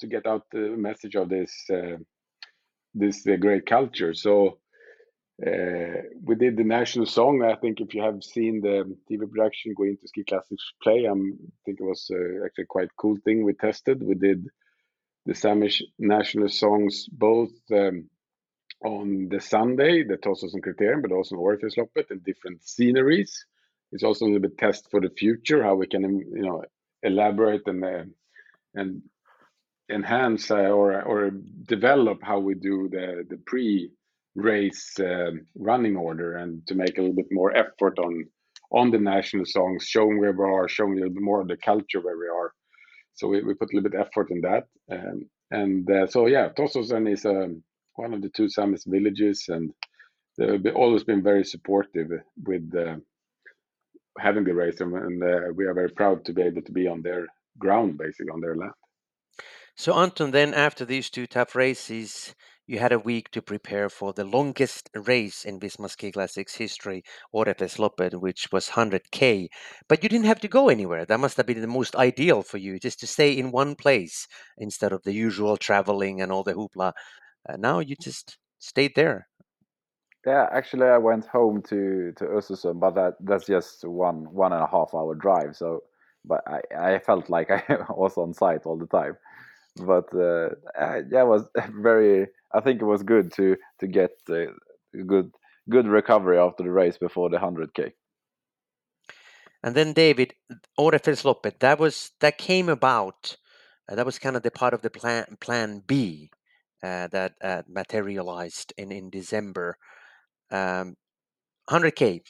to get out the message of this. Uh, this uh, great culture. So uh, we did the national song. I think if you have seen the TV production going to Ski Classics play, um, I think it was uh, actually quite cool thing we tested. We did the Samish national songs both um, on the Sunday, the Tåssåsen Criterium, but also on Årefjällsloppet and different sceneries. It's also a little bit test for the future, how we can, you know, elaborate and uh, and enhance uh, or or develop how we do the the pre race uh, running order and to make a little bit more effort on on the national songs, showing where we are, showing a little bit more of the culture where we are. So we, we put a little bit effort in that. Um, and uh, so yeah, Tåssåsen is um, one of the two Samish villages, and they've always been very supportive with uh, having the race, and, and uh, we are very proud to be able to be on their ground, basically on their land. So Anton, then after these two tough races, you had a week to prepare for the longest race in Visma Ski Classics history, Årefjällsloppet, which was 100k. But you didn't have to go anywhere. That must have been the most ideal for you, just to stay in one place instead of the usual traveling and all the hoopla. Uh, now you just stayed there. Yeah, actually, I went home to to Östersund, but that that's just one one and a half hour drive. So, but I I felt like I was on site all the time. But uh, yeah, it was very I think it was good to to get a good good recovery after the race before the hundred k. And then David, Årefjällsloppet, that was that came about. Uh, that was kind of the part of the plan plan B uh, that uh, materialized in in December. Um, 100k.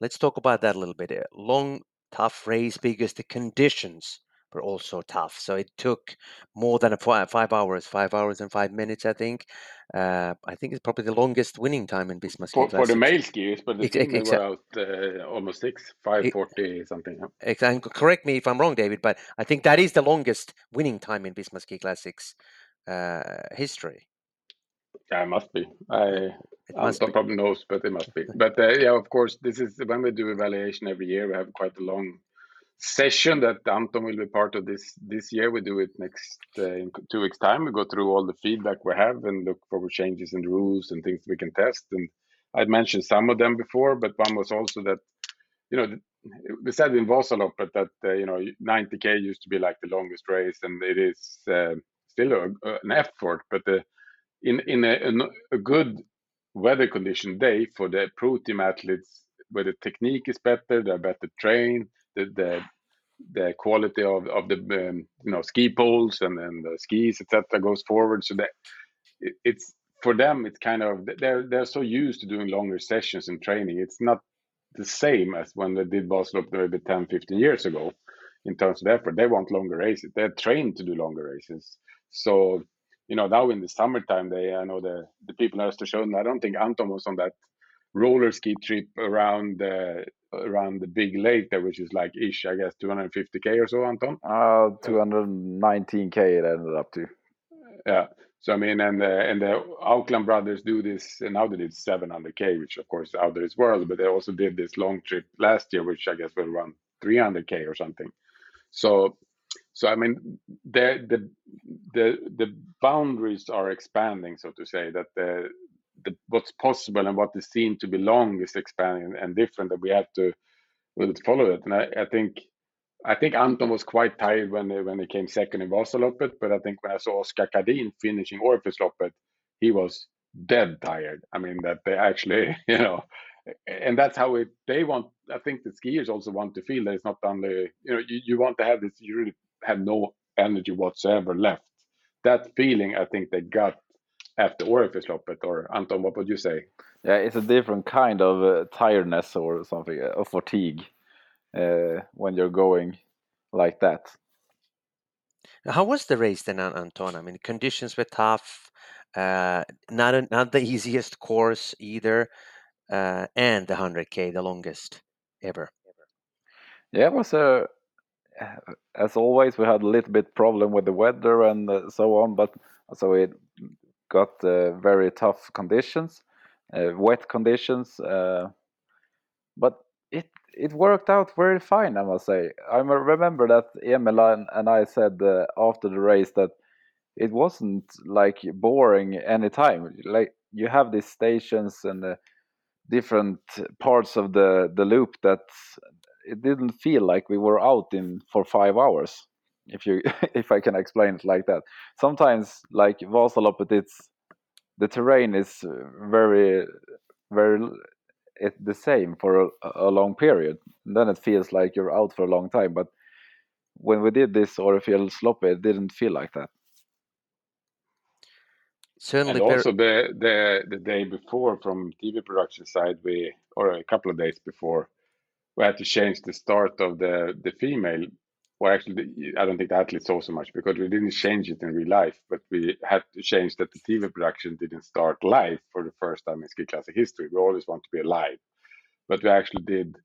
Let's talk about that a little bit. Long, tough race because the conditions were also tough. So it took more than a five, five hours, five hours and five minutes, I think. Uh, I think it's probably the longest winning time in Visma. for, for the male skiers, but the Ex- team were out uh, almost six, five forty something. And correct me if I'm wrong, David, but I think that is the longest winning time in Visma Ski Classics uh, history. Yeah, it must be. I Anton probably knows, but it must be. But uh, yeah, of course, this is when we do evaluation every year. We have quite a long session that Anton will be part of this this year. We do it next uh, in two weeks' time. We go through all the feedback we have and look for changes in the rules and things we can test. And I'd mentioned some of them before, but one was also that you know we said in Vasaloppet that uh, you know 90k used to be like the longest race, and it is uh, still a, an effort, but the, in in a, a good weather condition day for the pro team athletes where the technique is better, they're better trained, the the, the quality of, of the um, you know ski poles and, and the skis etc goes forward. So that it, it's for them it's kind of they're they're so used to doing longer sessions and training it's not the same as when they did Vasalopp maybe 10 15 years ago in terms of effort. They want longer races. They're trained to do longer races so you know now in the summertime they i know the the people in Östersund i don't think anton was on that roller ski trip around the around the big lake there, which is like ish, I guess, 250k or so, Anton. Uh, 219k it ended up to. Yeah. So I mean, and the and the Aukland brothers do this, and now they did 700k, which of course out of this world. But they also did this long trip last year, which I guess will run 300k or something. So, so I mean, the the the the boundaries are expanding, so to say. That the the, what's possible and what is seen to be long is expanding and different that we have to follow it and I, I think I think Anton was quite tired when when he came second in Vasaloppet, but I think when I saw Oskar Kardin finishing Årefjällsloppet, he was dead tired. I mean that they actually, you know, and that's how it. They want. I think the skiers also want to feel that it's not only, you know, you, you want to have this. You really have no energy whatsoever left. That feeling, I think they got after Årefjällsloppet, or Anton, what would you say? Yeah, it's a different kind of uh, tiredness or something, uh, of fatigue uh, when you're going like that. How was the race then, Anton? I mean, conditions were tough, uh, not a, not the easiest course either, uh, and the hundred k, the longest ever. Yeah, it was a. As always, we had a little bit problem with the weather and uh, so on, but so it got uh, very tough conditions, uh, wet conditions, uh, but it it worked out very fine, I must say. I remember that Emil and, I said after the race that it wasn't like boring anytime. Like you have these stations and different parts of the the loop that it didn't feel like we were out in for five hours if you if i can explain it like that sometimes like vasaloppet it's the terrain is uh, very very it, the same for a, a long period and then it feels like you're out for a long time but when we did this Årefjällsloppet, it didn't feel like that Certainly. And also the, the the day before from TV production side, we or a couple of days before, we had to change the start of the the female. Well, actually, I don't think the athletes saw so much because we didn't change it in real life, but we had to change that the TV production didn't start live for the first time in ski classic history. We always want to be alive, but we actually did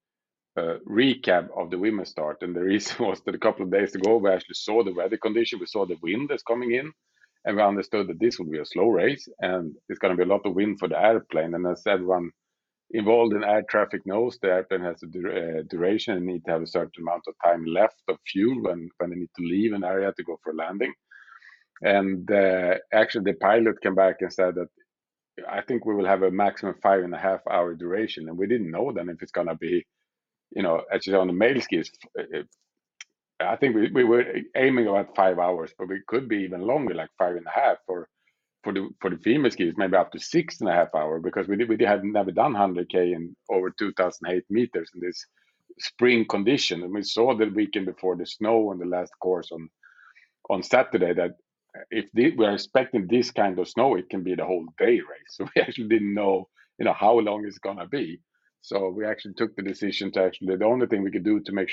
a recap of the women's start, and the reason was that a couple of days ago we actually saw the weather condition, we saw the wind that's coming in, and we understood that this would be a slow race and it's going to be a lot of wind for the airplane. And as everyone involved in air traffic knows, the airplane has a uh, duration and need to have a certain amount of time left of fuel when, when they need to leave an area to go for landing. And uh, actually, the pilot came back and said that I think we will have a maximum five and a half hour duration. And we didn't know then if it's going to be, you know, actually on the male skis, uh, I think we, we were aiming about five hours, but we could be even longer, like five and a half, or for the for the female skiers, maybe up to six and a half hour, because we did, we had never done 100k in over 2,008 meters in this spring condition, and we saw the weekend before the snow on the last course on on Saturday that if the, we are expecting this kind of snow, it can be the whole day race. So we actually didn't know, you know, how long it's gonna be. So we actually took the decision to actually the only thing we could do to make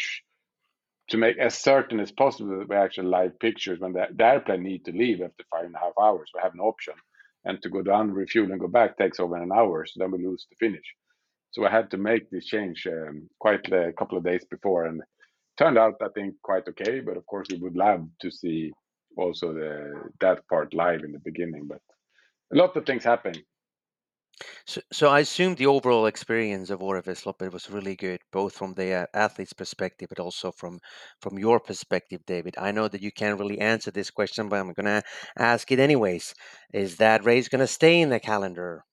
to make as certain as possible that we actually live pictures when the, the airplane need to leave after five and a half hours. We have an option. And to go down, refuel, and go back takes over an hour. So then we lose the finish. So I had to make this change um, quite a couple of days before, and turned out I think quite okay. But of course, we would love to see also the that part live in the beginning. But a lot of things happen so, so I assume the overall experience of Årefjällsloppet was really good, both from the uh, athlete's perspective, but also from from your perspective, David. I know that you can't really answer this question, but I'm going to ask it anyways. Is that race going to stay in the calendar,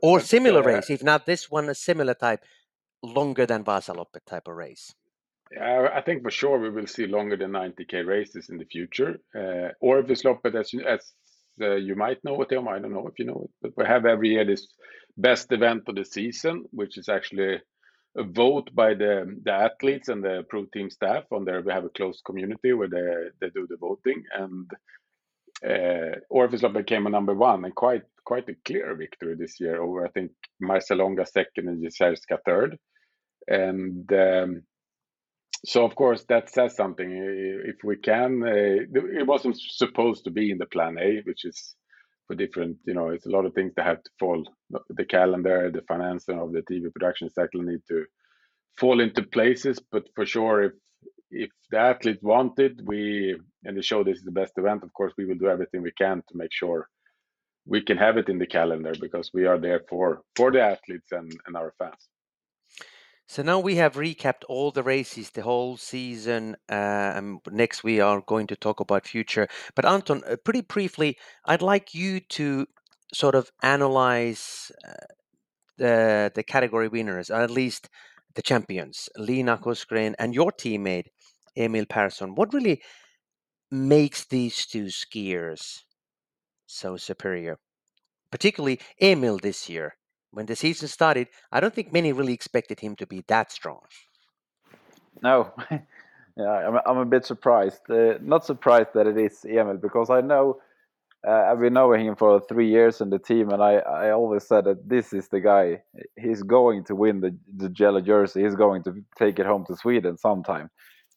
or but, similar uh, race? If not this one, a similar type, longer than Vasaloppet type of race. Yeah, I think for sure we will see longer than 90k races in the future. Uh, Årefjällsloppet, as, as uh, you might know it, Tom. I don't know if you know it, but we have every year this best event of the season, which is actually a vote by the the athletes and the pro team staff. On there, we have a closed community where they they do the voting, and uh, Årefjällsloppet became a number one and quite quite a clear victory this year over I think Marcialonga second and Jizerská third, and um, so of course that says something. If we can, uh, it wasn't supposed to be in the plan A, which is for different. You know, it's a lot of things that have to fall. The calendar, the financing of the TV production cycle need to fall into places. But for sure, if if the athlete wanted, we and the show this is the best event. Of course, we will do everything we can to make sure we can have it in the calendar because we are there for for the athletes and and our fans. So now we have recapped all the races, the whole season. And next, we are going to talk about future. But Anton, uh, pretty briefly, I'd like you to sort of analyze uh, the the category winners, or at least the champions, Lina Korsgren and your teammate Emil Persson. What really makes these two skiers so superior, particularly Emil this year? When the season started, I don't think many really expected him to be that strong. No, yeah, I'm, I'm a bit surprised. Uh, not surprised that it is Emil because I know uh, I've been knowing him for three years in the team, and I, I always said that this is the guy. He's going to win the the yellow jersey. He's going to take it home to Sweden sometime,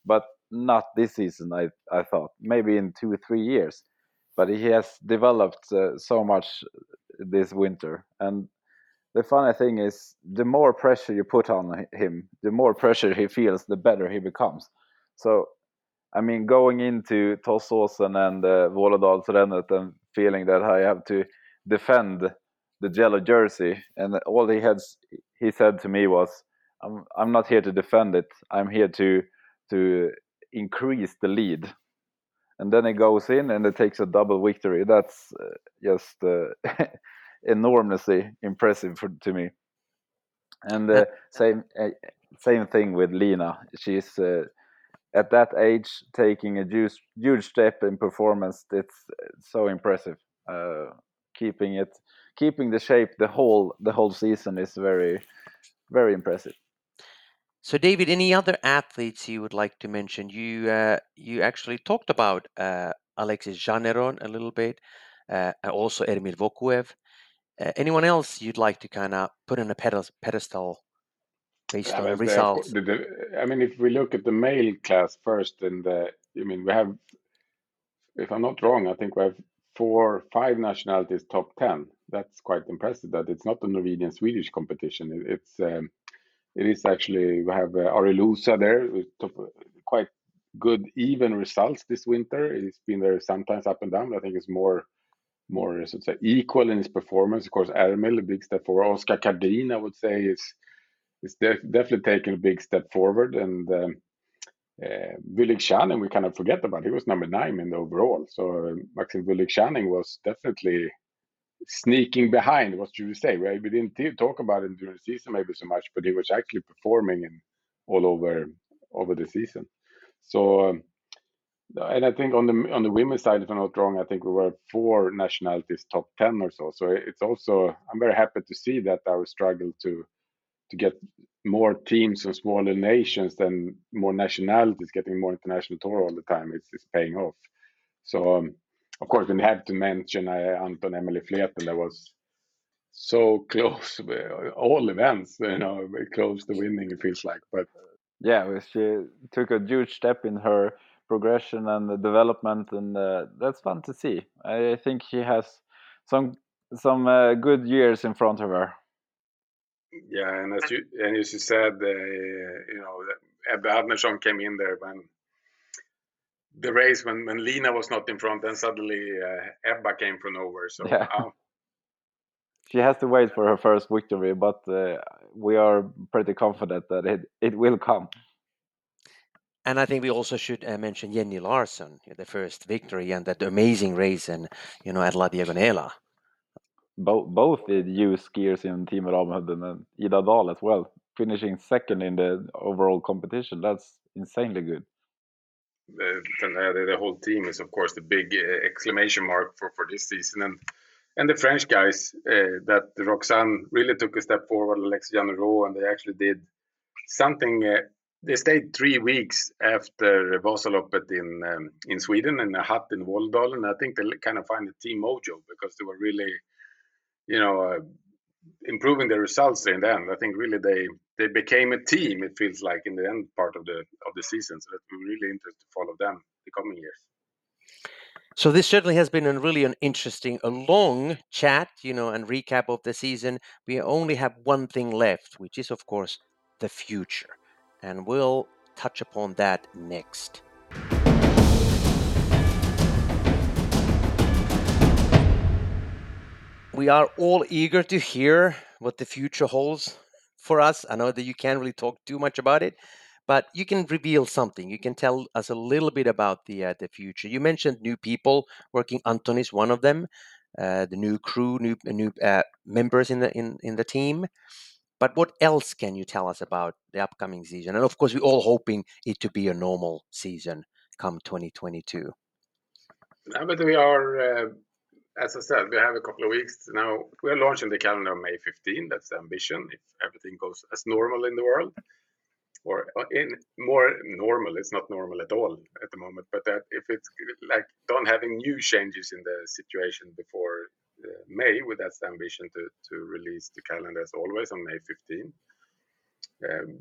but not this season. I I thought maybe in two three years, but he has developed uh, so much this winter, and the funny thing is the more pressure you put on him the more pressure he feels the better he becomes. So i mean going into Tåssåsen and uh, Vålådalsrennet and feeling that i have to defend the yellow jersey and all he had he said to me was i'm i'm not here to defend it. I'm here to to increase the lead. And then it goes in and it takes a double victory. That's uh, just uh, enormously impressive for, to me. And uh, same uh, same thing with Lina. She's uh, at that age taking a huge huge step in performance. It's, it's so impressive. Uh, keeping it keeping the shape the whole the whole season is very very impressive. So, David, any other athletes you would like to mention? You uh, you actually talked about uh, Alexis Jeannerod a little bit, uh, also Ermil Vokuev. Uh, anyone else you'd like to kind of put on a pedestal based Yeah, on the, results? the, the, I mean, if we look at the male class first, and the, I mean, we have, if I'm not wrong, I think we have four, five nationalities top ten. That's quite impressive. That it's not a Norwegian Swedish competition. It, it's um, it is actually we have uh, Ari Luusua there with top, quite good even results this winter. It's been there sometimes up and down. But I think it's more more so to say equal in his performance. Of course, Ermil, a big step forward. Oskar Kardin, I would say, is is def- definitely taking a big step forward. And um, uh, Willig Shannon, we kind of forget about. He was number nine in the overall. So uh, Maxim Willig Shannon was definitely sneaking behind. What should we say? We, we didn't talk about him during the season maybe so much, but he was actually performing in all over over the season. So. Um, and I think on the on the women's side, if I'm not wrong, I think we were four nationalities top ten or so. So it's also I'm very happy to see that our struggle to to get more teams from smaller nations than more nationalities getting more international tour all the time is is paying off. So um, of course we have to mention uh, Anton Emilie Fleten that was so close all events, you know, close to winning. It feels like, but yeah, she took a huge step in her progression and the development, and uh, that's fun to see. I think she has some some uh, good years in front of her. Yeah, and as you and as you said, uh, you know, Ebba Andersson came in there when the race when when Lina was not in front, and suddenly uh, Ebba came from nowhere. So Yeah. uh, She has to wait for her first victory, but uh, we are pretty confident that it, it will come. And I think we also should uh, mention Jenny Larsson, the first victory and that amazing race in, you know, at La Diagonela. Bo- both the youth skiers in Team Ramudden and Ida Dahl as well, finishing second in the overall competition. That's insanely good. the, the, the whole team is of course the big uh, exclamation mark for for this season and and the French guys uh, that Roxanne really took a step forward, Alex Jeannerod, and they actually did something. Uh, they stayed three weeks after Vasaloppet in um, in Sweden in a hut in Våldalen. and I think they kind of find the team mojo because they were really, you know, uh, improving their results in the end. I think really they they became a team. It feels like in the end part of the of the season. So that we're really interested to follow them the coming years. So this certainly has been a really an interesting, a long chat, you know, and recap of the season. We only have one thing left, which is of course the future, and we'll touch upon that next. We are all eager to hear what the future holds for us. I know that you can't really talk too much about it, but you can reveal something. You can tell us a little bit about the uh, the future. You mentioned new people working. Anton is one of them. Uh, the new crew, new new uh, members in the in in the team. But what else can you tell us about the upcoming season? And of course, we're all hoping it to be a normal season come 2022. No, but we are, uh, as I said, we have a couple of weeks now. We are launching the calendar on May 15. That's the ambition. If everything goes as normal in the world, or uh, in more normal, it's not normal at all at the moment. But that if it's like don't having new changes in the situation before May, with that's the ambition to to release the calendar as always on May 15. Um,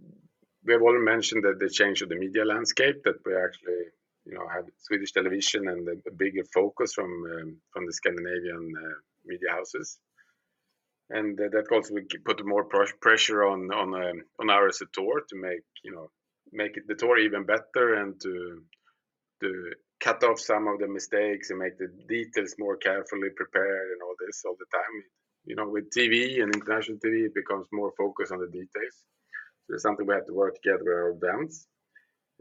we have already mentioned that the change of the media landscape that we actually you know have Swedish television and a, bigger focus from um, from the Scandinavian uh, media houses, and uh, that also will put more pressure on on um, on our tour to make you know make it, the tour even better and to to cut off some of the mistakes and make the details more carefully prepared and all this all the time. You know, with TV and international TV, it becomes more focused on the details. So it's something we have to work together with our events.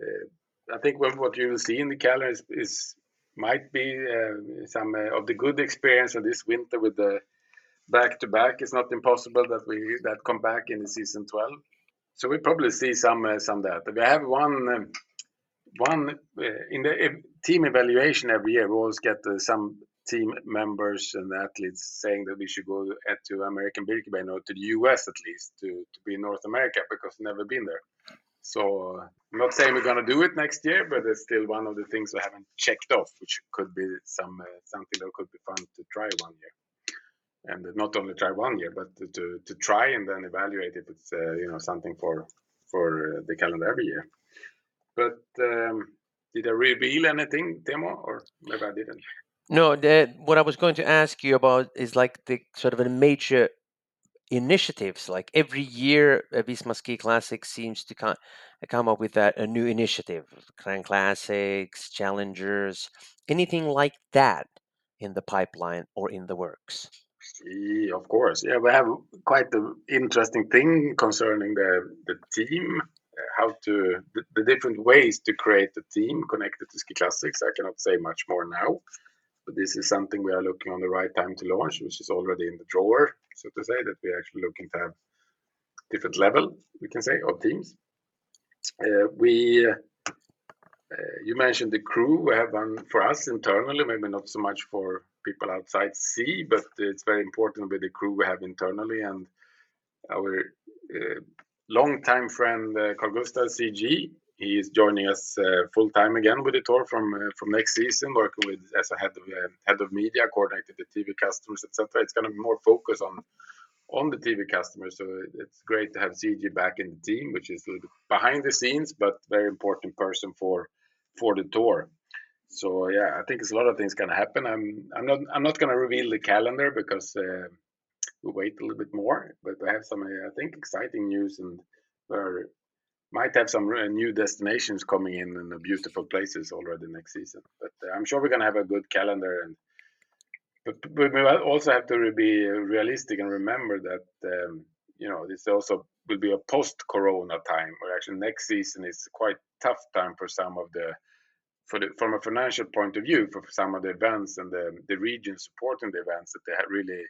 Uh, I think what what you will see in the calendar is, is might be uh, some uh, of the good experience of this winter with the back to back. It's not impossible that we that come back in the season 12. So we probably see some uh, some that. We have one um, one uh, in the team evaluation every year. We always get uh, some team members and athletes saying that we should go to American Birkebein or to the US at least to, to be in North America because never been there. So I'm not saying we're going to do it next year, but it's still one of the things we haven't checked off, which could be some uh, something that could be fun to try one year. And not only try one year, but to, to, to try and then evaluate if it's uh, you know something for for uh, the calendar every year. But um, did I reveal anything, Teemu, or maybe I didn't? No, the, what I was going to ask you about is like the sort of a major initiatives. Like every year, uh, Visma Ski Classic seems to come, come up with that a new initiative, Grand Classics, Challengers, anything like that in the pipeline or in the works. Yeah, of course. Yeah, we have quite an interesting thing concerning the the team, uh, how to the, the different ways to create a team connected to Ski Classics. I cannot say much more now. But this is something we are looking on the right time to launch, which is already in the drawer, so to say, that we're actually looking to have different level, we can say, of teams. Uh, we, uh, you mentioned the crew. We have one for us internally, maybe not so much for people outside sea, but it's very important with the crew we have internally. And our uh, long-time friend, uh, Carl Gustav CG, he is joining us uh, full time again with the tour from uh, from next season, working with as a head of uh, head of media, coordinating the TV customers, etc. It's going to be more focus on on the TV customers. So it's great to have CG back in the team, which is a little bit behind the scenes, but very important person for for the tour. So yeah, I think a lot of things going to happen. I'm I'm not I'm not going to reveal the calendar because uh, we wait a little bit more, but I have some I think exciting news and we're might have some new destinations coming in and beautiful places already next season. But uh, I'm sure we're gonna have a good calendar, and but, but we also have to be realistic and remember that um, you know this also will be a post-Corona time, or actually next season is quite tough time for some of the for the from a financial point of view for some of the events and the the region supporting the events that they really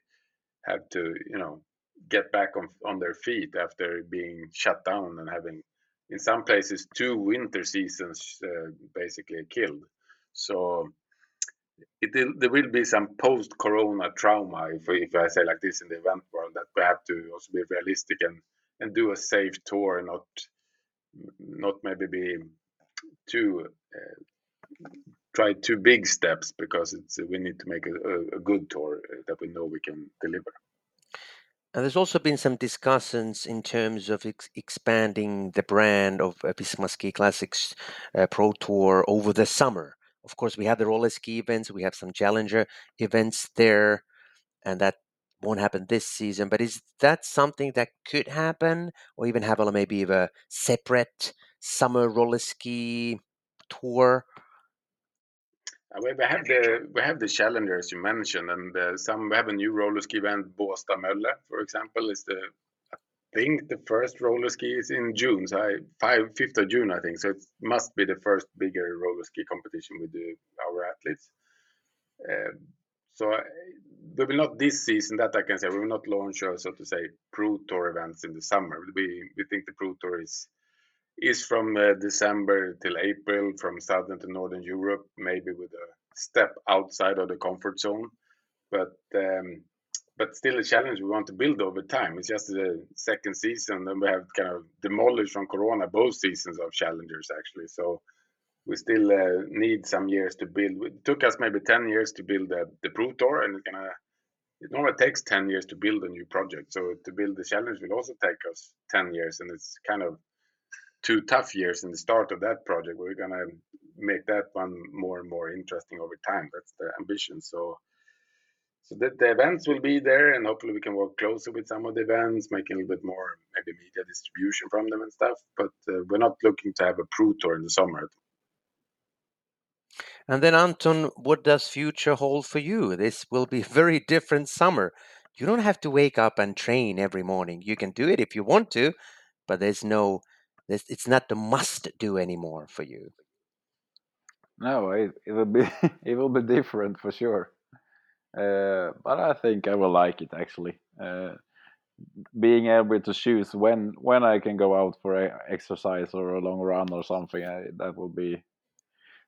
have to you know get back on on their feet after being shut down and having in some places two winter seasons uh, basically killed. So it, there will be some post-corona trauma, if, if I say like this in the event world, that we have to also be realistic and, and do a safe tour, not not maybe be too uh, try two big steps because it's we need to make a, a, good tour uh, that we know we can deliver. And there's also been some discussions in terms of ex- expanding the brand of uh, Visma Ski Classics uh, Pro Tour over the summer. Of course, we have the roller ski events, we have some challenger events there, and that won't happen this season. But is that something that could happen, or even have a maybe a separate summer roller ski tour we have the we have the challengers you mentioned, and uh, some we have a new roller ski event. Båstad Mölle, for example, is the I think the first roller ski is in June, so I, five fifth of June, I think. So it must be the first bigger roller ski competition with the, our athletes. Uh, so I, we will not this season that I can say we will not launch, uh, so to say, pro tour events in the summer. We we think the pro tour is is from uh, December till April, from southern to northern Europe, maybe with a step outside of the comfort zone. But um, but still a challenge we want to build over time. It's just the second season, and we have kind of demolished from Corona both seasons of challengers actually. So we still uh, need some years to build. It took us maybe ten years to build the, the Pro Tour, and it's gonna. It normally takes ten years to build a new project. So to build the challenge will also take us ten years, and it's kind of two tough years in the start of that project. We're gonna make that one more and more interesting over time. That's the ambition. So, so that the events will be there, and hopefully we can work closer with some of the events, making a little bit more maybe media distribution from them and stuff. But uh, we're not looking to have a pro tour in the summer. And then Anton, what does future hold for you? This will be a very different summer. You don't have to wake up and train every morning. You can do it if you want to, but there's no it's not the must do anymore for you. No, it, it will be it will be different for sure. Uh, but I think I will like it actually. Uh, being able to choose when when I can go out for a exercise or a long run or something, I, that will be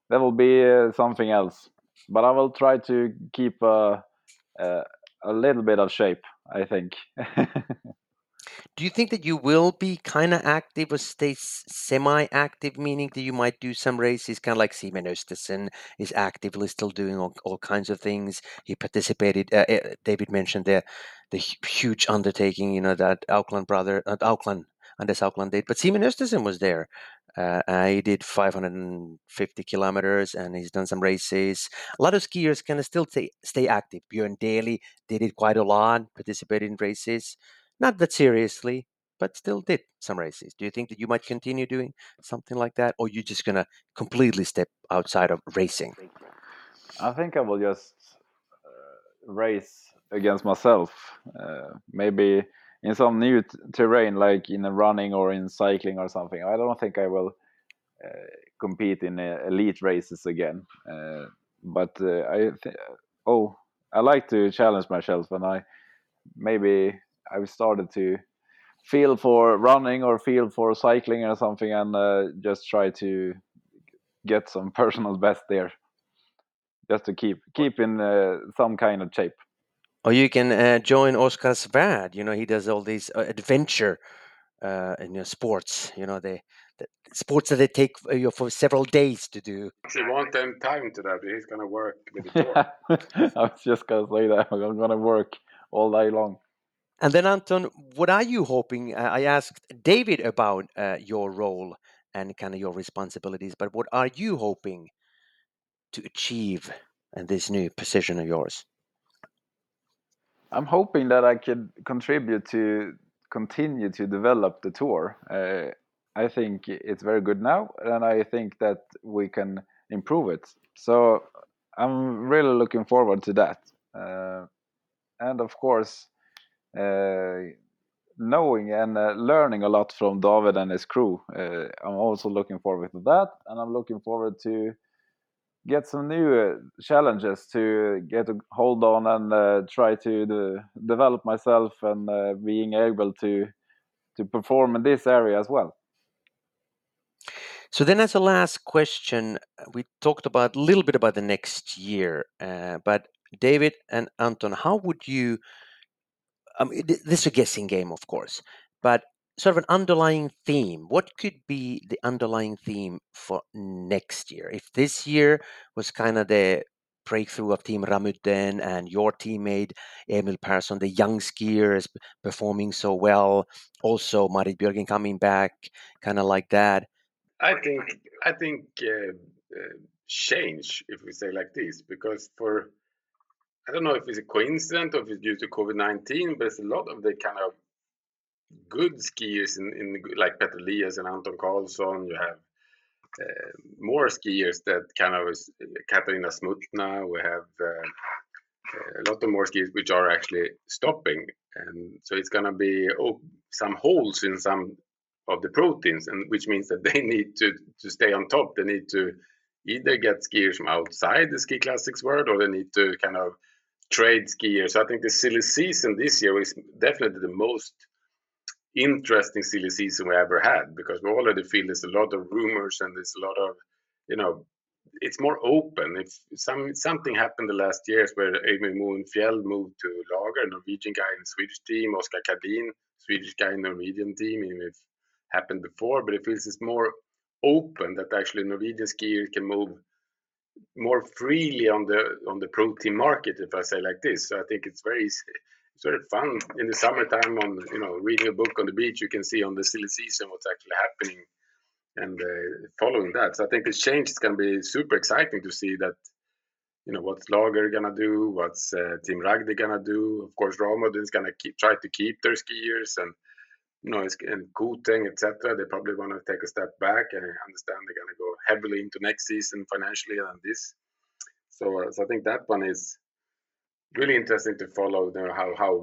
that will be uh, something else. But I will try to keep a a, a little bit of shape. I think. Do you think that you will be kind of active or stay semi-active, meaning that you might do some races, kind of like Simon Østensen is actively still doing all, all kinds of things. He participated. Uh, uh, David mentioned the the huge undertaking, you know, that Aukland brother, uh, Aukland, Anders Aukland did, but Simon Østensen was there. Uh, uh, he did 550 kilometers and he's done some races. A lot of skiers can still stay, stay active. Björn Dæhlie did it quite a lot, participated in races not that seriously, but still did some races. Do you think that you might continue doing something like that, or you're just gonna completely step outside of racing? I think I will just uh, race against myself. Uh, maybe in some new t- terrain, like in running or in cycling or something. I don't think I will uh, compete in uh, elite races again. Uh, but uh, I th- oh, I like to challenge myself, and I maybe I've started to feel for running or feel for cycling or something and uh, just try to get some personal best there. Just to keep keep in uh, some kind of shape. Or you can uh, join Oskar Svärd you know he does all these uh, adventure uh, in your sports you know the, the sports that they take uh, you for several days to do. If you want them time to that he's gonna work with the tour i was just gonna say that i'm gonna work all day long and then, Anton, what are you hoping? Uh, I asked David about uh, your role and kind of your responsibilities, but what are you hoping to achieve in this new position of yours? I'm hoping that I could contribute to continue to develop the tour. Uh, I think it's very good now, and I think that we can improve it. So I'm really looking forward to that. Uh, and of course, knowing and uh, learning a lot from David and his crew. Uh, I'm also looking forward to that, and I'm looking forward to get some new challenges to get a hold on and try to de develop myself and being able to to perform in this area as well. So then, as a last question, we talked about a little bit about the next year, uh, but David and Anton, how would you um, this is a guessing game, of course, but sort of an underlying theme. What could be the underlying theme for next year? If this year was kind of the breakthrough of Team Ramudden and your teammate Emil Persson, the young skier is performing so well, also Marit Björgen coming back, kind of like that. I think I think uh, uh, change, if we say like this, because for I don't know if it's a coincidence or if it's due to COVID 19, but it's a lot of the kind of good skiers in, in like Petter Elias and Anton Karlsson. You have uh, more skiers that kind of is Katarina Smutna. We have uh, a lot of more skiers which are actually stopping, and so it's gonna be oh, some holes in some of the pro teams, and which means that they need to to stay on top. They need to either get skiers from outside the ski classics world, or they need to kind of trade skiers. I think the silly season this year is definitely the most interesting silly season we ever had because we already feel there's a lot of rumors and there's a lot of, you know, it's more open. If some something happened the last years where Emil Moenfjeld moved to Lager, Norwegian guy in the Swedish team, Oskar Kardin, Swedish guy in Norwegian team, even if happened before, but it feels it's more open that actually Norwegian skiers can move more freely on the on the pro team market, if I say like this. So I think it's very it's very fun in the summertime. On you know, reading a book on the beach, you can see on the silly season what's actually happening and uh, following that. So I think the change is going to be super exciting to see that. You know what's Lager gonna do? What's uh, Team Ragde gonna do? Of course, Ramudden is gonna keep, try to keep their skiers, and you know, and Koteng, etc., they probably want to take a step back and understand they're going to go heavily into next season financially and this. So, uh, so I think that one is really interesting to follow. You know, how how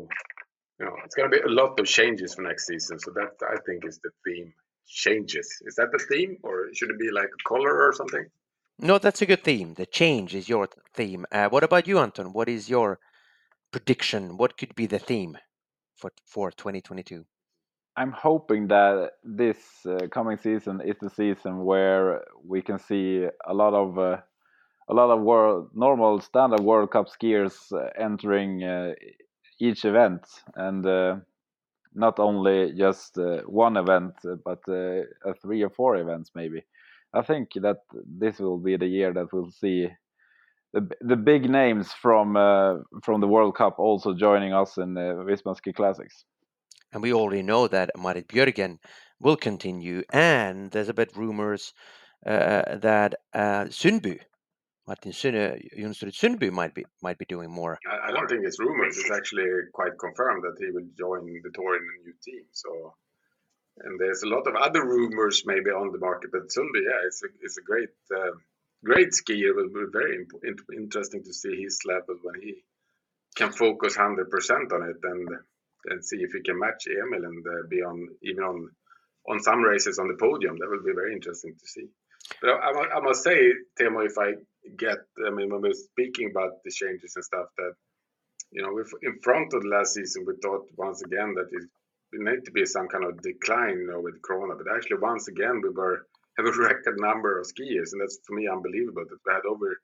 you know it's going to be a lot of changes for next season. So that I think is the theme. Changes. Is that the theme, or should it be like a color or something? No, that's a good theme. The change is your theme. Uh, what about you, Anton? What is your prediction? What could be the theme for for 2022? I'm hoping that this uh, coming season is the season where we can see a lot of uh, a lot of world normal standard World Cup skiers uh, entering uh, each event and uh, not only just uh, one event but three or four events maybe. I think that this will be the year that we'll see the the big names from from the World Cup also joining us in the Visma Ski Classics. And we already know that Marit Björgen will continue. And there's a bit rumors uh, that uh, Sundby, Martin Johnsrud Sundby might be might be doing more. I, I, don't think it's rumors. It's actually quite confirmed that he will join the tour in a new team. So, and there's a lot of other rumors maybe on the market, but Sundby, yeah, it's a it's a great uh, great skier. It will be very imp- interesting to see his level when he can focus hundred percent on it and and see if he can match Emil and uh, be on even on on some races on the podium. That will be very interesting to see. But I, I, must say, Teemu, if I get, I mean, when we're speaking about the changes and stuff, that you know, we in front of the last season, we thought once again that it, it need to be some kind of decline, you know, with Corona. But actually, once again, we were have a record number of skiers, and that's for me unbelievable that we had over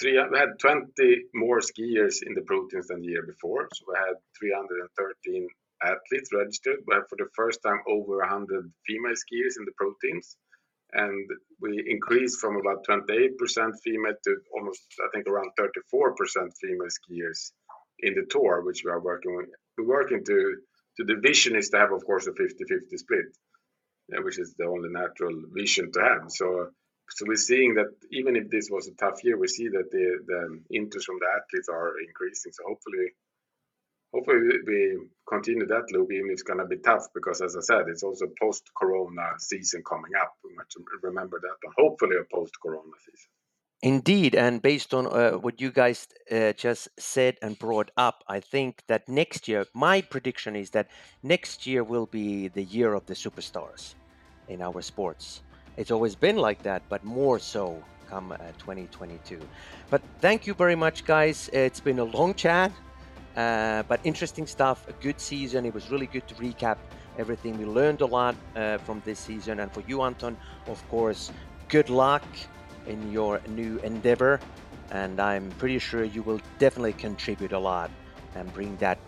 three, we had 20 more skiers in the pro teams than the year before. So we had 313 athletes registered. We had for the first time over 100 female skiers in the pro teams. And we increased from about 28% female to almost, I think, around 34% female skiers in the tour, which we are working with. We're working to, to the vision is to have, of course, a 50 50 split, which is the only natural vision to have. So so we're seeing that even if this was a tough year, we see that the, the interest from the athletes are increasing. So hopefully, hopefully we continue that loop, even if it's going to be tough, because as I said, it's also post-corona season coming up. We must remember that, but hopefully a post-corona season. Indeed, and based on uh, what you guys uh, just said and brought up, I think that next year, my prediction is that next year will be the year of the superstars in our sports. It's always been like that, but more so come uh, 2022. But thank you very much, guys. It's been a long chat, uh, but interesting stuff. A good season. It was really good to recap everything. We learned a lot uh, from this season. And for you, Anton, of course, good luck in your new endeavor. And I'm pretty sure you will definitely contribute a lot and bring that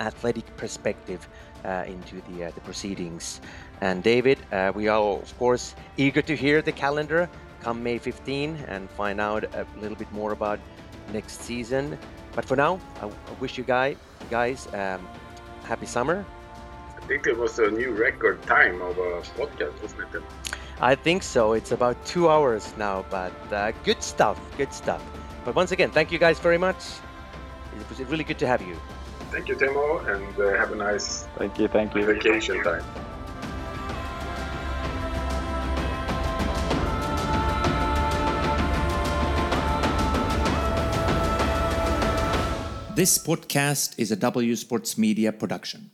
athletic perspective uh, into the, uh, the proceedings. And David, uh, we are of course eager to hear the calendar come May 15 and find out a little bit more about next season. But for now, I, wish you guys guys um, happy summer. I think it was a new record time of a podcast, wasn't it? I think so. It's about two hours now, but uh, good stuff. Good stuff. But once again, thank you guys very much. It was really good to have you. Thank you, Teemu, and uh, have a nice thank you, thank you. vacation time. This podcast is a W Sports Media production.